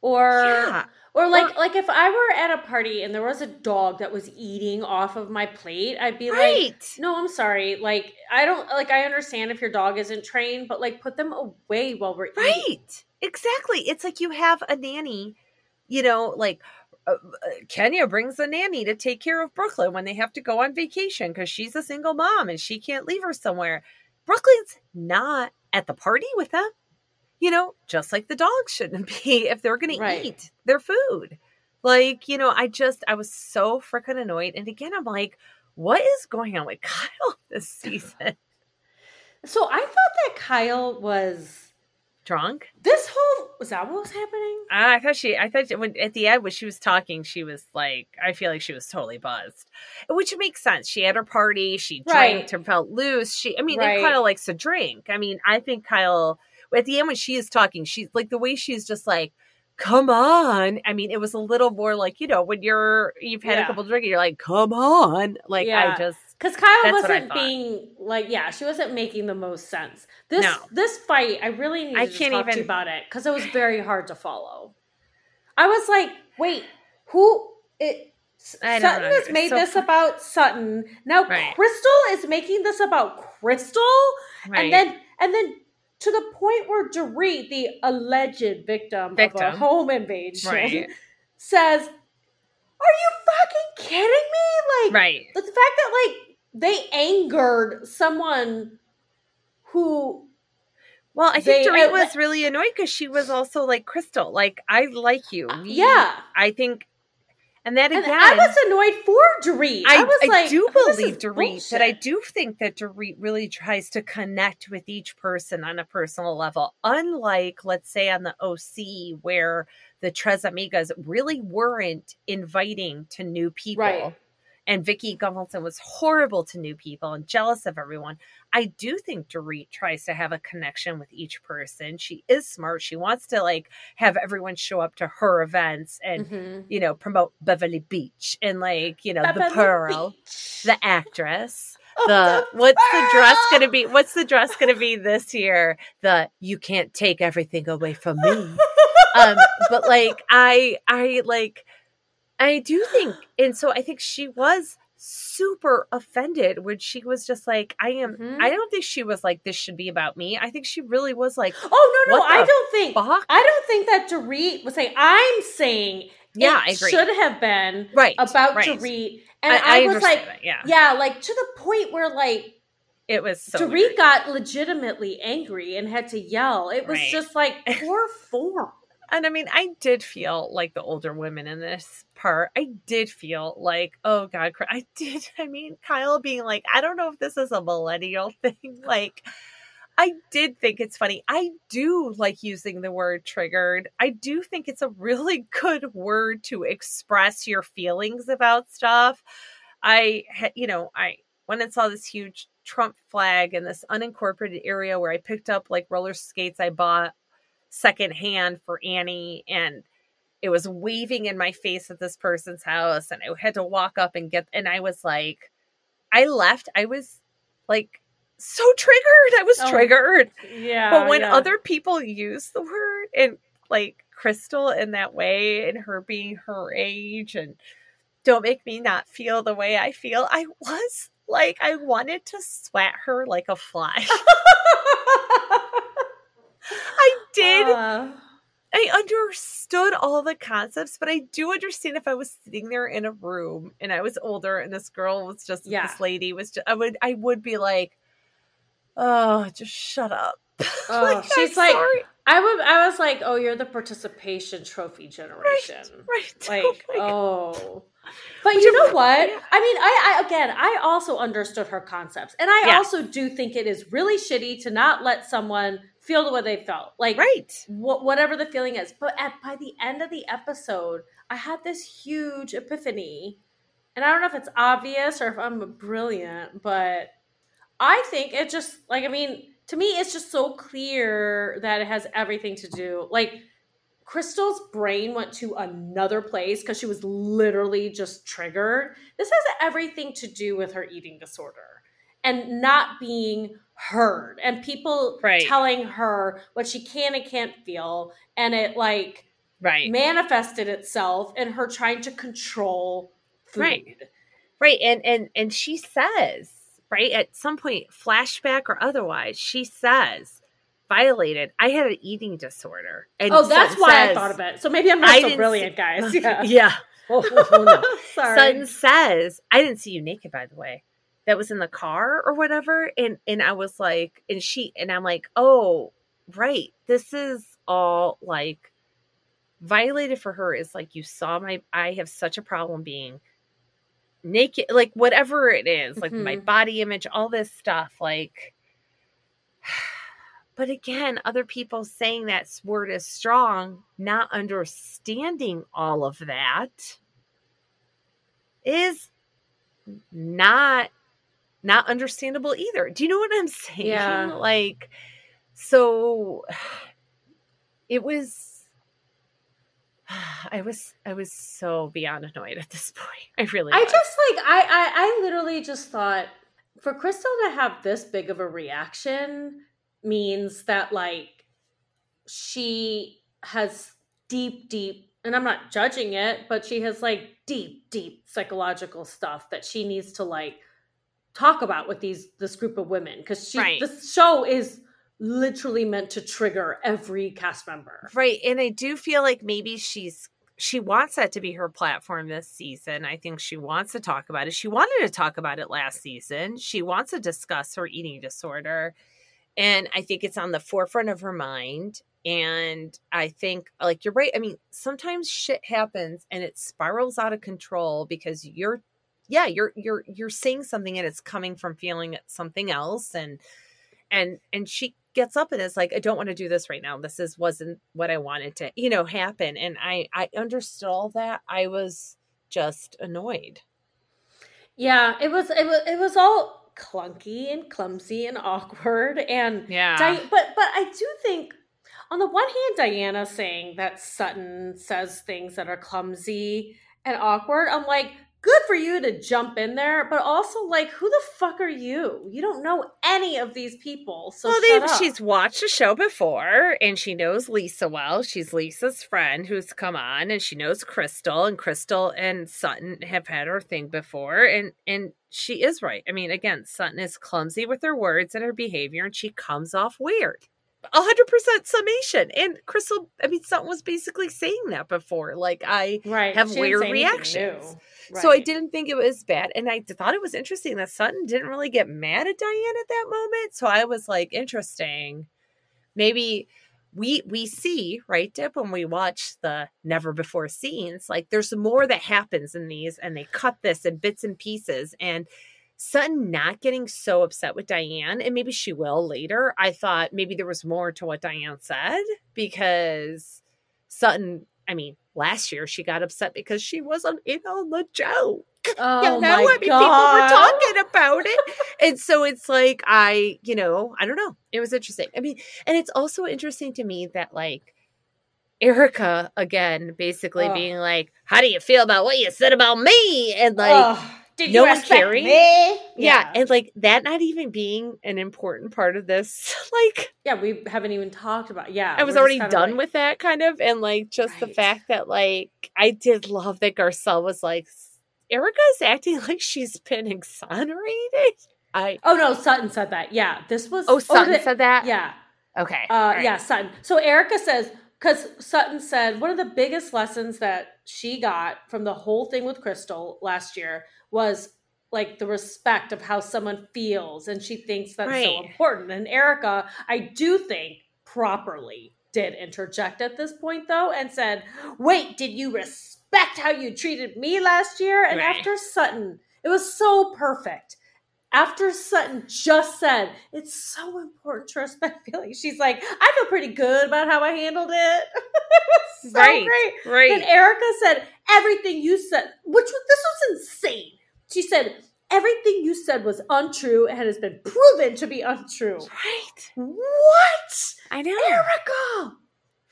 or
yeah
or like like if I were at a party and there was a dog that was eating off of my plate, I'd be like, no, I'm sorry. Like I don't like I understand if your dog isn't trained, but like put them away while we're eating.
right exactly it's like you have a nanny you know like uh, uh, Kenya brings a nanny to take care of Brooklyn when they have to go on vacation because she's a single mom and she can't leave her somewhere. Brooklyn's not at the party with them. You know, just like the dogs shouldn't be if they're going
Right.
to eat their food. Like, you know, I just, I was so freaking annoyed. And again, I'm like, what is going on with Kyle this season?
So I thought that Kyle was
Drunk?
this whole was that what was happening?
I thought she, I thought when at the end when she was talking, she was like, I feel like she was totally buzzed, which makes sense. She had her party, she
Right.
drank and felt loose. She, I mean,
Right.
and Kyle likes to drink. I mean, I think Kyle at the end when she is talking, she's like the way she's just like, come on. I mean, it was a little more like you know when you're you've had
Yeah.
a couple drinks, you're like, come on. Like
Yeah.
I just
Because Kyle
That's what I
wasn't being like, yeah, she wasn't making the most sense. This
No.
this fight, I really need
I
to
can't
talk to
even-
about it because it was very hard to follow. I was like, wait, who? It
I don't
Sutton
know.
has made
so
this about Sutton. Now
Right.
Crystal is making this about Crystal,
right.
and then and then to the point where Dorit, the alleged victim, of a home invasion,
right,
says, "Are you fucking kidding me? Like,
right.
the fact that like they angered someone who
Well, I think Dorit was really annoyed because she was also like Crystal. Like I like you. We-
yeah
I think, and that
and
again,
i was annoyed for Dorit. I,
I,
was
I
like
do
"Oh,
believe Dorit, but I do think that Dorit really tries to connect with each person on a personal level. Unlike, let's say, on the OC, where the Tres Amigas really weren't inviting to new people.
Right.
And Vicki Gunvalson was horrible to new people and jealous of everyone. I do think Dorit tries to have a connection with each person. She is smart. She wants to like have everyone show up to her events and
Mhm.
you know, promote Beverly Beach and like, you know, the Pearl,
Beach.
the actress.
Oh,
The
the
what's the dress gonna be? What's the dress gonna be this year? The you can't take everything away from me. um, but like I I like I do think and so I think she was super offended when she was just like, I am
Mhm.
I don't think she was like this should be about me. I think she really was like,
oh no no I don't think
fuck?
I don't think that Dorit was saying I'm saying
Yeah,
it
I agree.
should have been
Right.
about
right.
Dorit and I, was like
that, yeah.
yeah like to the point where like
It was so
Dorit
weird.
got legitimately angry and had to yell. It was
Right.
just like poor form.
And I mean, I did feel like the older women in this part. I did feel like, oh God, I did. I mean, Kyle being like, I don't know if this is a millennial thing. Like, I did think it's funny. I do like using the word triggered. I do think it's a really good word to express your feelings about stuff. I, you know, I went and saw this huge Trump flag in this unincorporated area where I picked up like roller skates I bought secondhand for Annie and it was waving in my face at this person's house and I had to walk up and get and I was like I left I was like so triggered I was
Oh,
triggered
Yeah.
but when
yeah.
other people use the word and like Crystal in that way and her being her age and don't make me not feel the way I feel I was like I wanted to swat her like a fly did
Uh,
I understood all the concepts, but I do understand if I was sitting there in a room and I was older and this girl was just
Yeah.
this lady was just I would I would be like, oh, just shut up.
Oh,
Like,
she's
I'm
like-
sorry.
I would. I was like, "Oh, you're the participation trophy generation."
right.
Like,
Oh
oh. But you know what?
yeah.
I mean, I, I again, I also understood her concepts, and I
Yeah.
also do think it is really shitty to not let someone feel the way they felt. Like,
right.
wh- whatever the feeling is. But at by the end of the episode, I had this huge epiphany, and I don't know if it's obvious or if I'm brilliant, but I think it just like I mean, to me, it's just so clear that it has everything to do like. Crystal's brain went to another place because she was literally just triggered. This has everything to do with her eating disorder and not being heard and people
Right.
telling her what she can and can't feel and it like
Right.
manifested itself in her trying to control food.
Right. Right. And and and she says, right, at some point, flashback or otherwise, she says, violated, I had an eating disorder. And
Oh, that's why I thought of it. So maybe I'm not
I
so brilliant,
see-
guys. Yeah.
yeah. Oh, oh, no.
Sorry.
Sutton says, I didn't see you naked, by the way. That was in the car or whatever. And and I was like, and she and I'm like, oh, right. This is all like violated for her is like you saw my I have such a problem being naked like whatever it is, like my
Mhm.
body image, all this stuff like but again, other people saying that word is strong, not understanding all of that is not not understandable either. Do you know what I'm saying?
Yeah.
Like so it was I was I was so beyond annoyed at this point. I really
I
was.
just like I, I I literally just thought for Crystal to have this big of a reaction means that like she has deep deep and I'm not judging it, but she has like deep deep psychological stuff that she needs to like talk about with these this group of women because she
Right.
this show is literally meant to trigger every cast member.
Right. And I do feel like maybe she's she wants that to be her platform this season. I think she wants to talk about it. She wanted to talk about it last season. She wants to discuss her eating disorder. And I think it's on the forefront of her mind. And I think like you're right. I mean, sometimes shit happens and it spirals out of control because you're yeah, you're you're you're saying something and it's coming from feeling something else and and and she gets up and is like i don't want to do this right now. This is wasn't what i wanted to you know happen. And i i understood all that. I was just annoyed.
Yeah, it was it was it was all clunky and clumsy and awkward and
yeah.
Di- but but I do think on the one hand Diana saying that Sutton says things that are clumsy and awkward, I'm like, good for you to jump in there, but also like who the fuck are you? You don't know any of these people. So
well, she's watched the show before and she knows Lisa well. She's Lisa's friend who's come on and she knows Crystal and Crystal and Sutton have had her thing before and and she is right. I mean, again, Sutton is clumsy with her words and her behavior and she comes off weird. A hundred percent summation. And Crystal, I mean, Sutton was basically saying that before. Like I
right.
have
She
weird reactions.
new.
So I didn't think it was bad. And I thought it was interesting that Sutton didn't really get mad at Diane at that moment. So I was like, interesting. Maybe we we see, right, Dip, when we watch the never before scenes, like there's more that happens in these and they cut this in bits and pieces. And Sutton not getting so upset with Diane, and maybe she will later. I thought maybe there was more to what Diane said because Sutton, I mean, last year she got upset because she wasn't in on the joke.
Oh
you know,
my
I mean, people were talking about it. and so it's like, I, you know, I don't know. It was interesting. I mean, and it's also interesting to me that, like, Erika, again, basically
Ugh.
being like, How do you feel about what you said about me? And like,
Ugh, did
no
you
caring?
me?
yeah. and like that not even being an important part of this. Like,
yeah, we haven't even talked about. Yeah,
I was already done
like-
with that kind of. And like, just the fact that, like, I did love that Garcelle was like, Erika's acting like she's been exonerated. I,
Oh no, Sutton said that. Yeah, this was.
oh, Sutton
the-
said that?
Yeah,
Okay.
uh,
right.
yeah, Sutton. So Erika says because Sutton said one of the biggest lessons that she got from the whole thing with Crystal last year was like the respect of how someone feels, and she thinks that's so important. And Erika, I do think properly did interject at this point though and said, "Wait, did you respect how you treated me last year?" And
Right.
after Sutton, it was so perfect. After Sutton just said, it's so important to respect feelings, she's like, I feel pretty good about how I handled it. It was so
Right,
great.
Right.
And Erika said, everything you said, which was, this was insane. She said, everything you said was untrue and has been proven to be untrue.
right.
What?
I know.
Erika,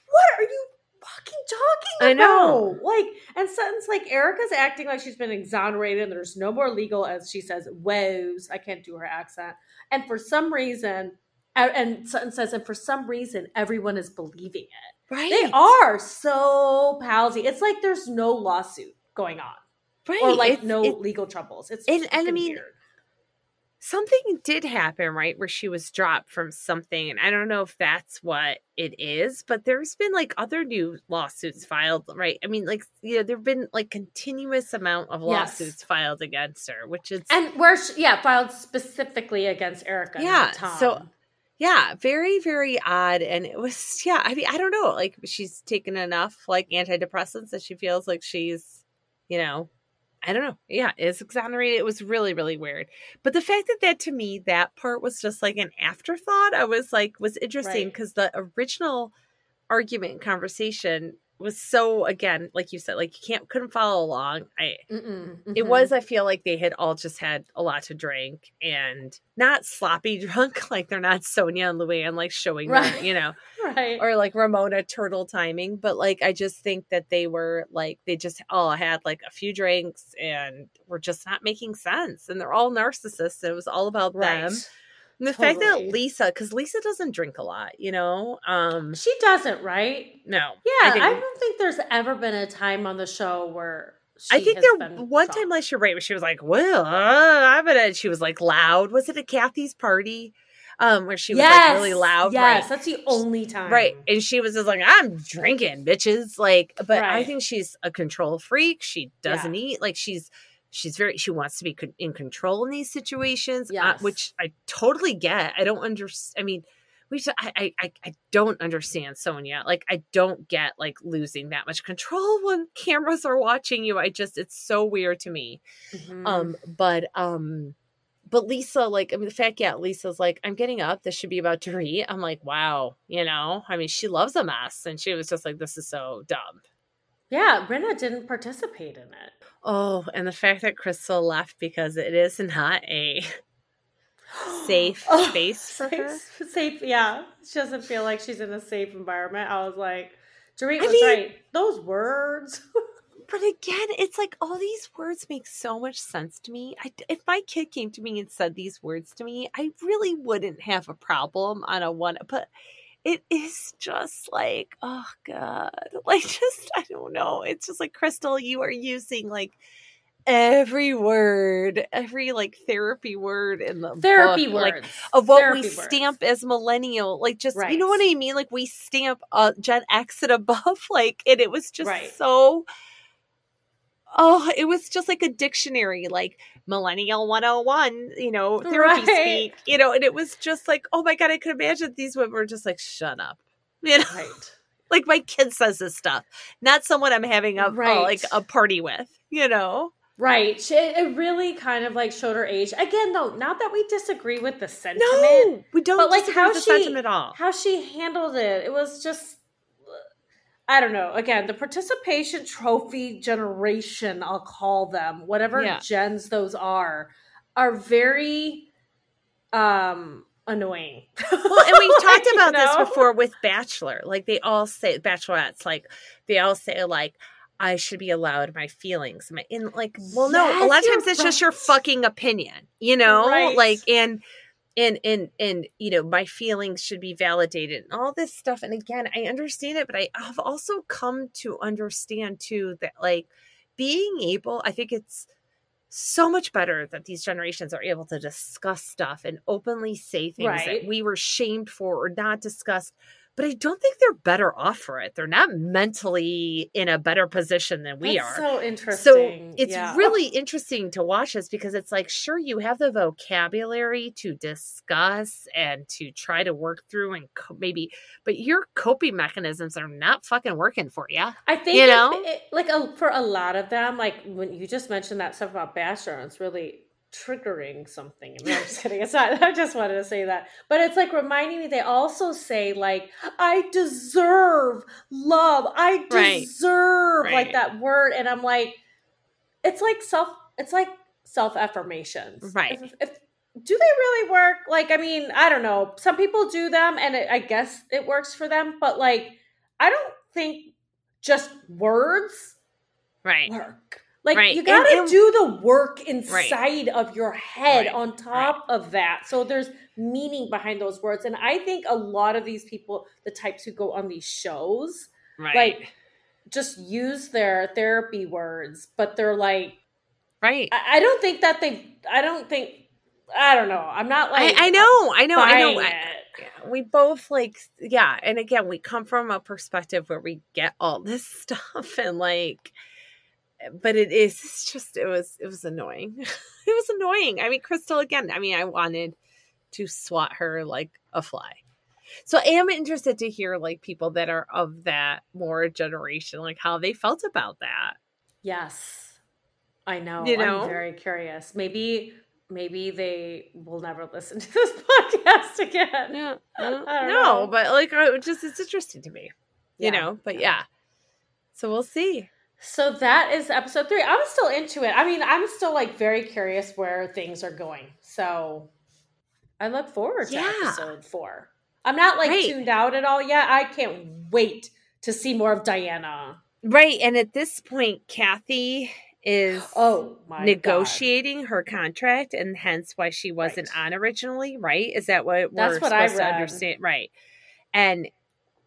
what are you fucking talking
I know.
Like, and Sutton's like, Erika's acting like she's been exonerated and there's no more legal, as she says, woes. I can't do her accent. And for some reason, and- Sutton says, and for some reason, everyone is believing it.
Right.
They are so palsy. It's like there's no lawsuit going on
Right.
or like
It's-
no
it-
legal troubles. It's
And- and I mean,
weird.
Something did happen, right? Where she was dropped from something. And I don't know if that's what it is, but there's been like other new lawsuits filed, right? I mean, like, you know, there have been like continuous amount of
Yes.
lawsuits filed against her, which is
and where she, yeah filed specifically against Erika,
Yeah, so- Yeah, very, very odd. And it was, yeah, I mean, I don't know. Like, she's taken enough, like, antidepressants that she feels like she's, you know, I don't know. Yeah, is exonerated. It was really, really weird. But the fact that that to me, that part was just like an afterthought, I was like, was interesting
Right.
because the original argument and conversation was so, again, like you said, like you can't, couldn't follow along. I,
Mm-mm,
it was, mm-hmm. I feel like they had all just had a lot to drink and not sloppy drunk, like they're not Sonja and Luann like showing
Right.
them, you know,
right.
or like Ramona turtle timing. But like, I just think that they were like, they just all had like a few drinks and were just not making sense. And they're all narcissists. It was all about
right.
them. And the fact that Lisa, because Lisa doesn't drink a lot, you know, um,
She doesn't, right?
no,
Yeah, I,
think-
don't think there's ever been a time on the show where she
I think there one time last year, right, where she was like, "Well, uh, I'm gonna." She was like loud. Was it at Kathy's party? Um, where she was like really loud,
Yes,
right?
that's the only time.
Right, and she was just like, "I'm drinking, bitches." Like, but I think she's a control freak. She doesn't eat like she's she's very she wants to be con- in control in these situations, uh, which I totally get. I don't understand. I mean, we just, I, I I don't understand Sonja. Like, I don't get like losing that much control when cameras are watching you. I just it's so weird to me.
Mhm.
Um, but um, but Lisa, like, I mean, the fact, yeah, Lisa's like, I'm getting up. This should be about to read. I'm like, wow, you know, I mean, she loves a mess, and she was just like, this is so dumb.
Yeah, Rinna didn't participate in it.
Oh, and the fact that Crystal left because it is not a safe
Oh,
space for her.
safe, safe, yeah. She doesn't feel like she's in a safe environment. I was like, Dorit
I
was
mean-
right. Those words.
But again, it's like all these words make so much sense to me. I, if my kid came to me and said these words to me, I really wouldn't have a problem on a one. But it is just like, oh god, like just I don't know. It's just like Crystal, you are using like every word, every like therapy word in the
Therapy
book,
words.
like of what
Therapy
we
words.
stamp as millennial, like just you know what I mean. Like we stamp uh, Gen X and above, like, and it was just
Right.
so. Oh, it was just like a dictionary, like millennial 101, you know, therapy
Right.
speak, you know, and it was just like, oh my God, I could imagine these women were just like, shut up. You know,
Right.
like my kid says this stuff, not someone I'm having a,
Right.
like a party with, you know?
Right. She, it really kind of like showed her age. Again, though, not that we disagree with the sentiment.
No, we don't
But, like,
disagree
how
with the
she-
sentiment at all.
how she handled it it was just i don't know again the participation trophy generation i'll call them whatever
Yeah.
gens those are are very um annoying
well, and we've talked
You
about
know?
this before with Bachelor. Like they all say, bachelorettes, like they all say, like I should be allowed my feelings. My in like, well, no, a lot of times it's just your fucking opinion, you know,
Right.
like and. And, and and you know my feelings should be validated and all this stuff and again i understand it but i have also come to understand too that like being able i think it's so much better that these generations are able to discuss stuff and openly say things
Right.
that we were shamed for or not discussed. But I don't think they're better off for it. They're not mentally in a better position than we
That's
are.
so interesting.
So it's
Yeah.
really interesting to watch this because it's like, sure, you have the vocabulary to discuss and to try to work through and co- maybe, but your coping mechanisms are not fucking working for you.
I think
You
it-
know?
it- like a, for a lot of them, like when you just mentioned that stuff about Bachelor, it's really triggering something. No, I'm just kidding. It's not. I just wanted to say that, but it's like reminding me. They also say like, "I deserve love. I
Right.
deserve like
Right.
that word," and I'm like, it's like self. It's like self affirmations,
Right.
If, if do they really work? Like, I mean, I don't know. Some people do them, and it, I guess it works for them. But like, I don't think just words
Right.
work. Like,
Right.
you gotta
and-
do the work inside of your head
Right.
on top of that. So there's meaning behind those words, and I think a lot of these people, the types who go on these shows,
Right.
like just use their therapy words, but they're like,
right.
I, I don't think that they. I don't think. I don't know. I'm not like.
I, I know, I know, I know. I-
it.
yeah, we both like, yeah. And again, we come from a perspective where we get all this stuff and like, but it is it's just, it was, it was annoying. it was annoying. I mean, Crystal, again, I mean, I wanted to swat her like a fly. So I am interested to hear like people that are of that more generation, like how they felt about that.
Yes. I know.
You know?
I'm very curious. Maybe maybe they will never listen to this podcast again.
Yeah, no,
know.
but like it just it's interesting to me, you
Yeah.
know. But yeah, so we'll see.
So that is episode three. I'm still into it. I mean, I'm still like very curious where things are going. So I look forward to
Yeah.
episode four. I'm not like
Right.
tuned out at all yet. I can't wait to see more of Diana.
Right, and at this point, Kathy is
Oh my
negotiating her contract, and hence why she wasn't
Right.
on originally. Right? Is that what
That's
we're
what I
supposed to understand? Right, and.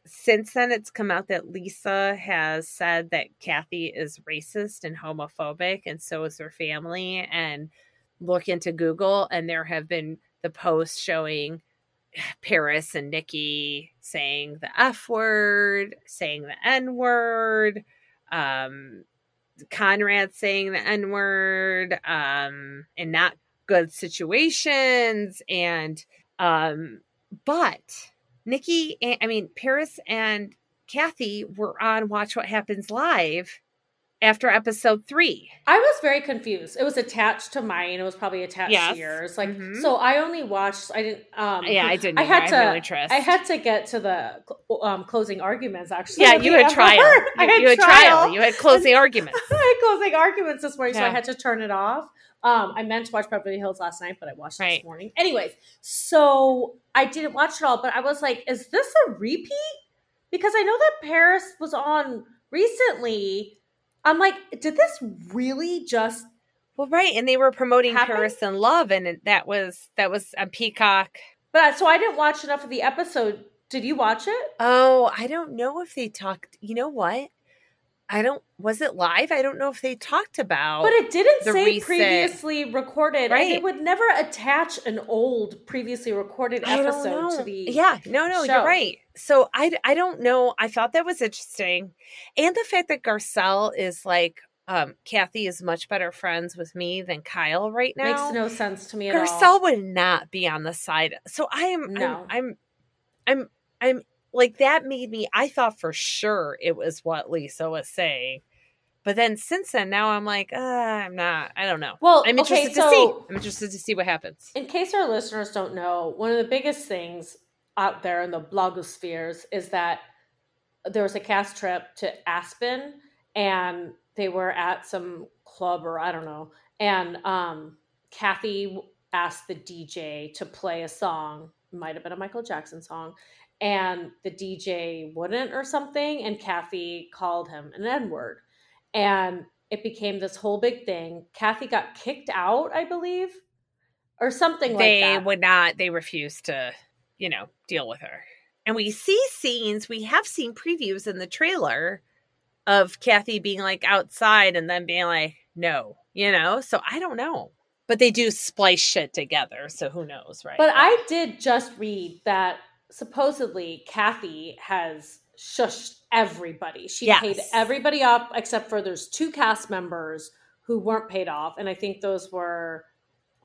Since then, it's come out that Lisa has said that Kathy is racist and homophobic, and so is her family. And look into Google, and there have been the posts showing Paris and Nicky saying the F word, saying the N word, um, Conrad saying the N word, um, in not good situations. And, um, but Nicky, and- I mean, Paris and Kathy were on Watch What Happens Live after episode three.
I was very confused. It was attached to mine. It was probably attached
Yes.
to yours. Like
Mhm.
so, I only watched. I didn't. Um,
Yeah, I didn't.
I had to.
interest.
I had to get to the um, closing arguments. Actually,
yeah, you had trial.
episode. I
You,
had
you had trial. You had closing arguments.
I had closing arguments this morning, so I had to turn it off. Um, I meant to watch Beverly Hills last night, but I watched it
Right.
this morning. Anyways, so I didn't watch it all, but I was like, is this a repeat? Because I know that Paris was on recently. I'm like, did this really just
Well, right, and they were promoting
Happened?
Paris in Love, and that was that was a Peacock.
But so I didn't watch enough of the episode. Did you watch it?
Oh, I don't know if they talked. You know what? I don't. Was it live? I don't know if they talked about.
But it didn't say
recent-
previously recorded,
Right.
it would never attach an old previously recorded episode to the
yeah, no, no,
show.
you're right. So I, I don't know. I thought that was interesting, and the fact that Garcelle is like, um, Kathy is much better friends with me than Kyle right now.
makes no sense to me at
Garcelle
all.
would not be on the side. So I am
No.
I'm, I'm I'm I'm like that made me I thought for sure it was what Lisa was saying. But then since then now I'm like, uh, I'm not I don't know.
Well,
I'm interested
okay,
to see. I'm interested to see what happens.
in case our listeners don't know, one of the biggest things out there in the blogospheres is that there was a cast trip to Aspen and they were at some club or I don't know. And um, Kathy asked the DJ to play a song, might have been a Michael Jackson song, and the DJ wouldn't or something. And Kathy called him an N word. And it became this whole big thing. Kathy got kicked out, I believe, or something
they
like that.
They would not they refused to, you know, deal with her. And we see scenes, we have seen previews in the trailer of Kathy being like outside and then being like, no, you know? So I don't know. But they do splice shit together, so who knows, right?
But I did just read that supposedly Kathy has shushed everybody. She
Yes.
paid everybody off except for there's two cast members who weren't paid off, and I think those were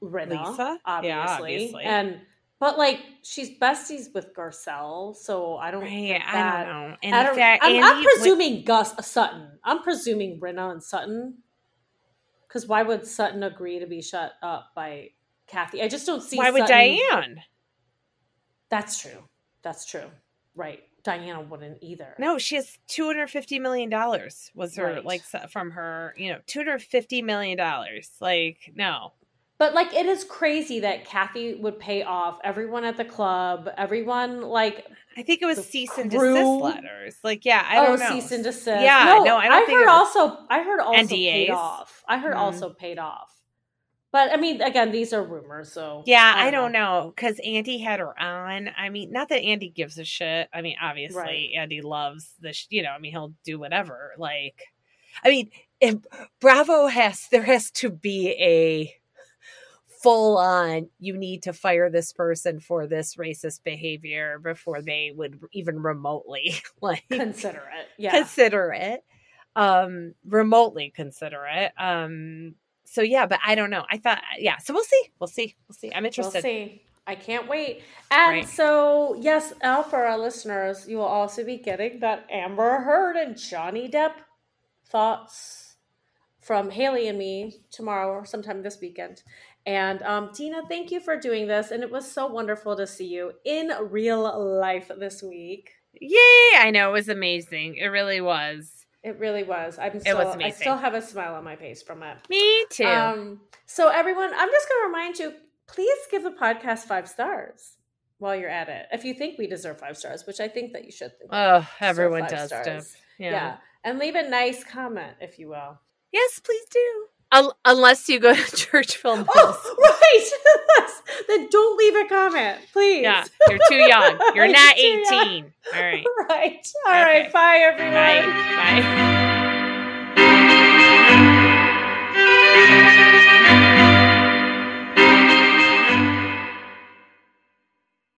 Rinna,
Lisa?
obviously,
Yeah, obviously.
and but like she's besties with Garcelle, so I don't.
Right,
think
I don't know. And
I don't,
fact,
I'm, I'm
went-
presuming Gus uh, Sutton. I'm presuming Rinna and Sutton. Because why would Sutton agree to be shut up by Kathy? I just don't see.
why would Diane?
That's true. That's true. Right. Diana wouldn't either.
No, she has two hundred fifty million dollars. Was her
Right.
like from her? You know, two hundred fifty million dollars. Like no,
But like it is crazy that Kathy would pay off everyone at the club, everyone like
I think it was cease and
crew?
desist letters. Like yeah, I
oh
don't know.
cease and desist.
Yeah,
no,
no, I don't
I
think
heard
was
also I heard also paid off. I heard
Mhm.
also paid off. But I mean again, these are rumors, so
Yeah, I don't know because Andy had her on. I mean, not that Andy gives a shit. I mean, obviously,
Right.
Andy loves the, sh- you know, I mean, he'll do whatever. Like, I mean, if Bravo has, there has to be a full on, you need to fire this person for this racist behavior before they would even remotely like
Consider it. Yeah.
consider it, um, remotely consider it. Um, so yeah, but I don't know. I thought, yeah. So we'll see. We'll see. We'll see. I'm
We'll
interested.
see. I can't wait. And
Right.
so, yes, Al, for our listeners, you will also be getting that Amber Heard and Johnny Depp thoughts from Haley and me tomorrow or sometime this weekend. And um, Tina, thank you for doing this. And it was so wonderful to see you in real life this week.
Yay! I know it was amazing. It really was.
It really was. I'm still,
was
I still have a smile on my face from it.
Me too.
Um, so everyone, I'm just going to remind you, please give the podcast five stars while you're at it. If you think we deserve five stars, which I think that you should. Think
oh, everyone does.
Yeah.
Yeah.
and leave a nice comment if you will.
Yes, please do. Un- unless you go to church film
Oh, right. then don't leave a comment, please.
Yeah, you're too young.
You're
not
too young.
18. All right.
Right. All right.
Okay.
Bye, everyone.
Bye. Bye.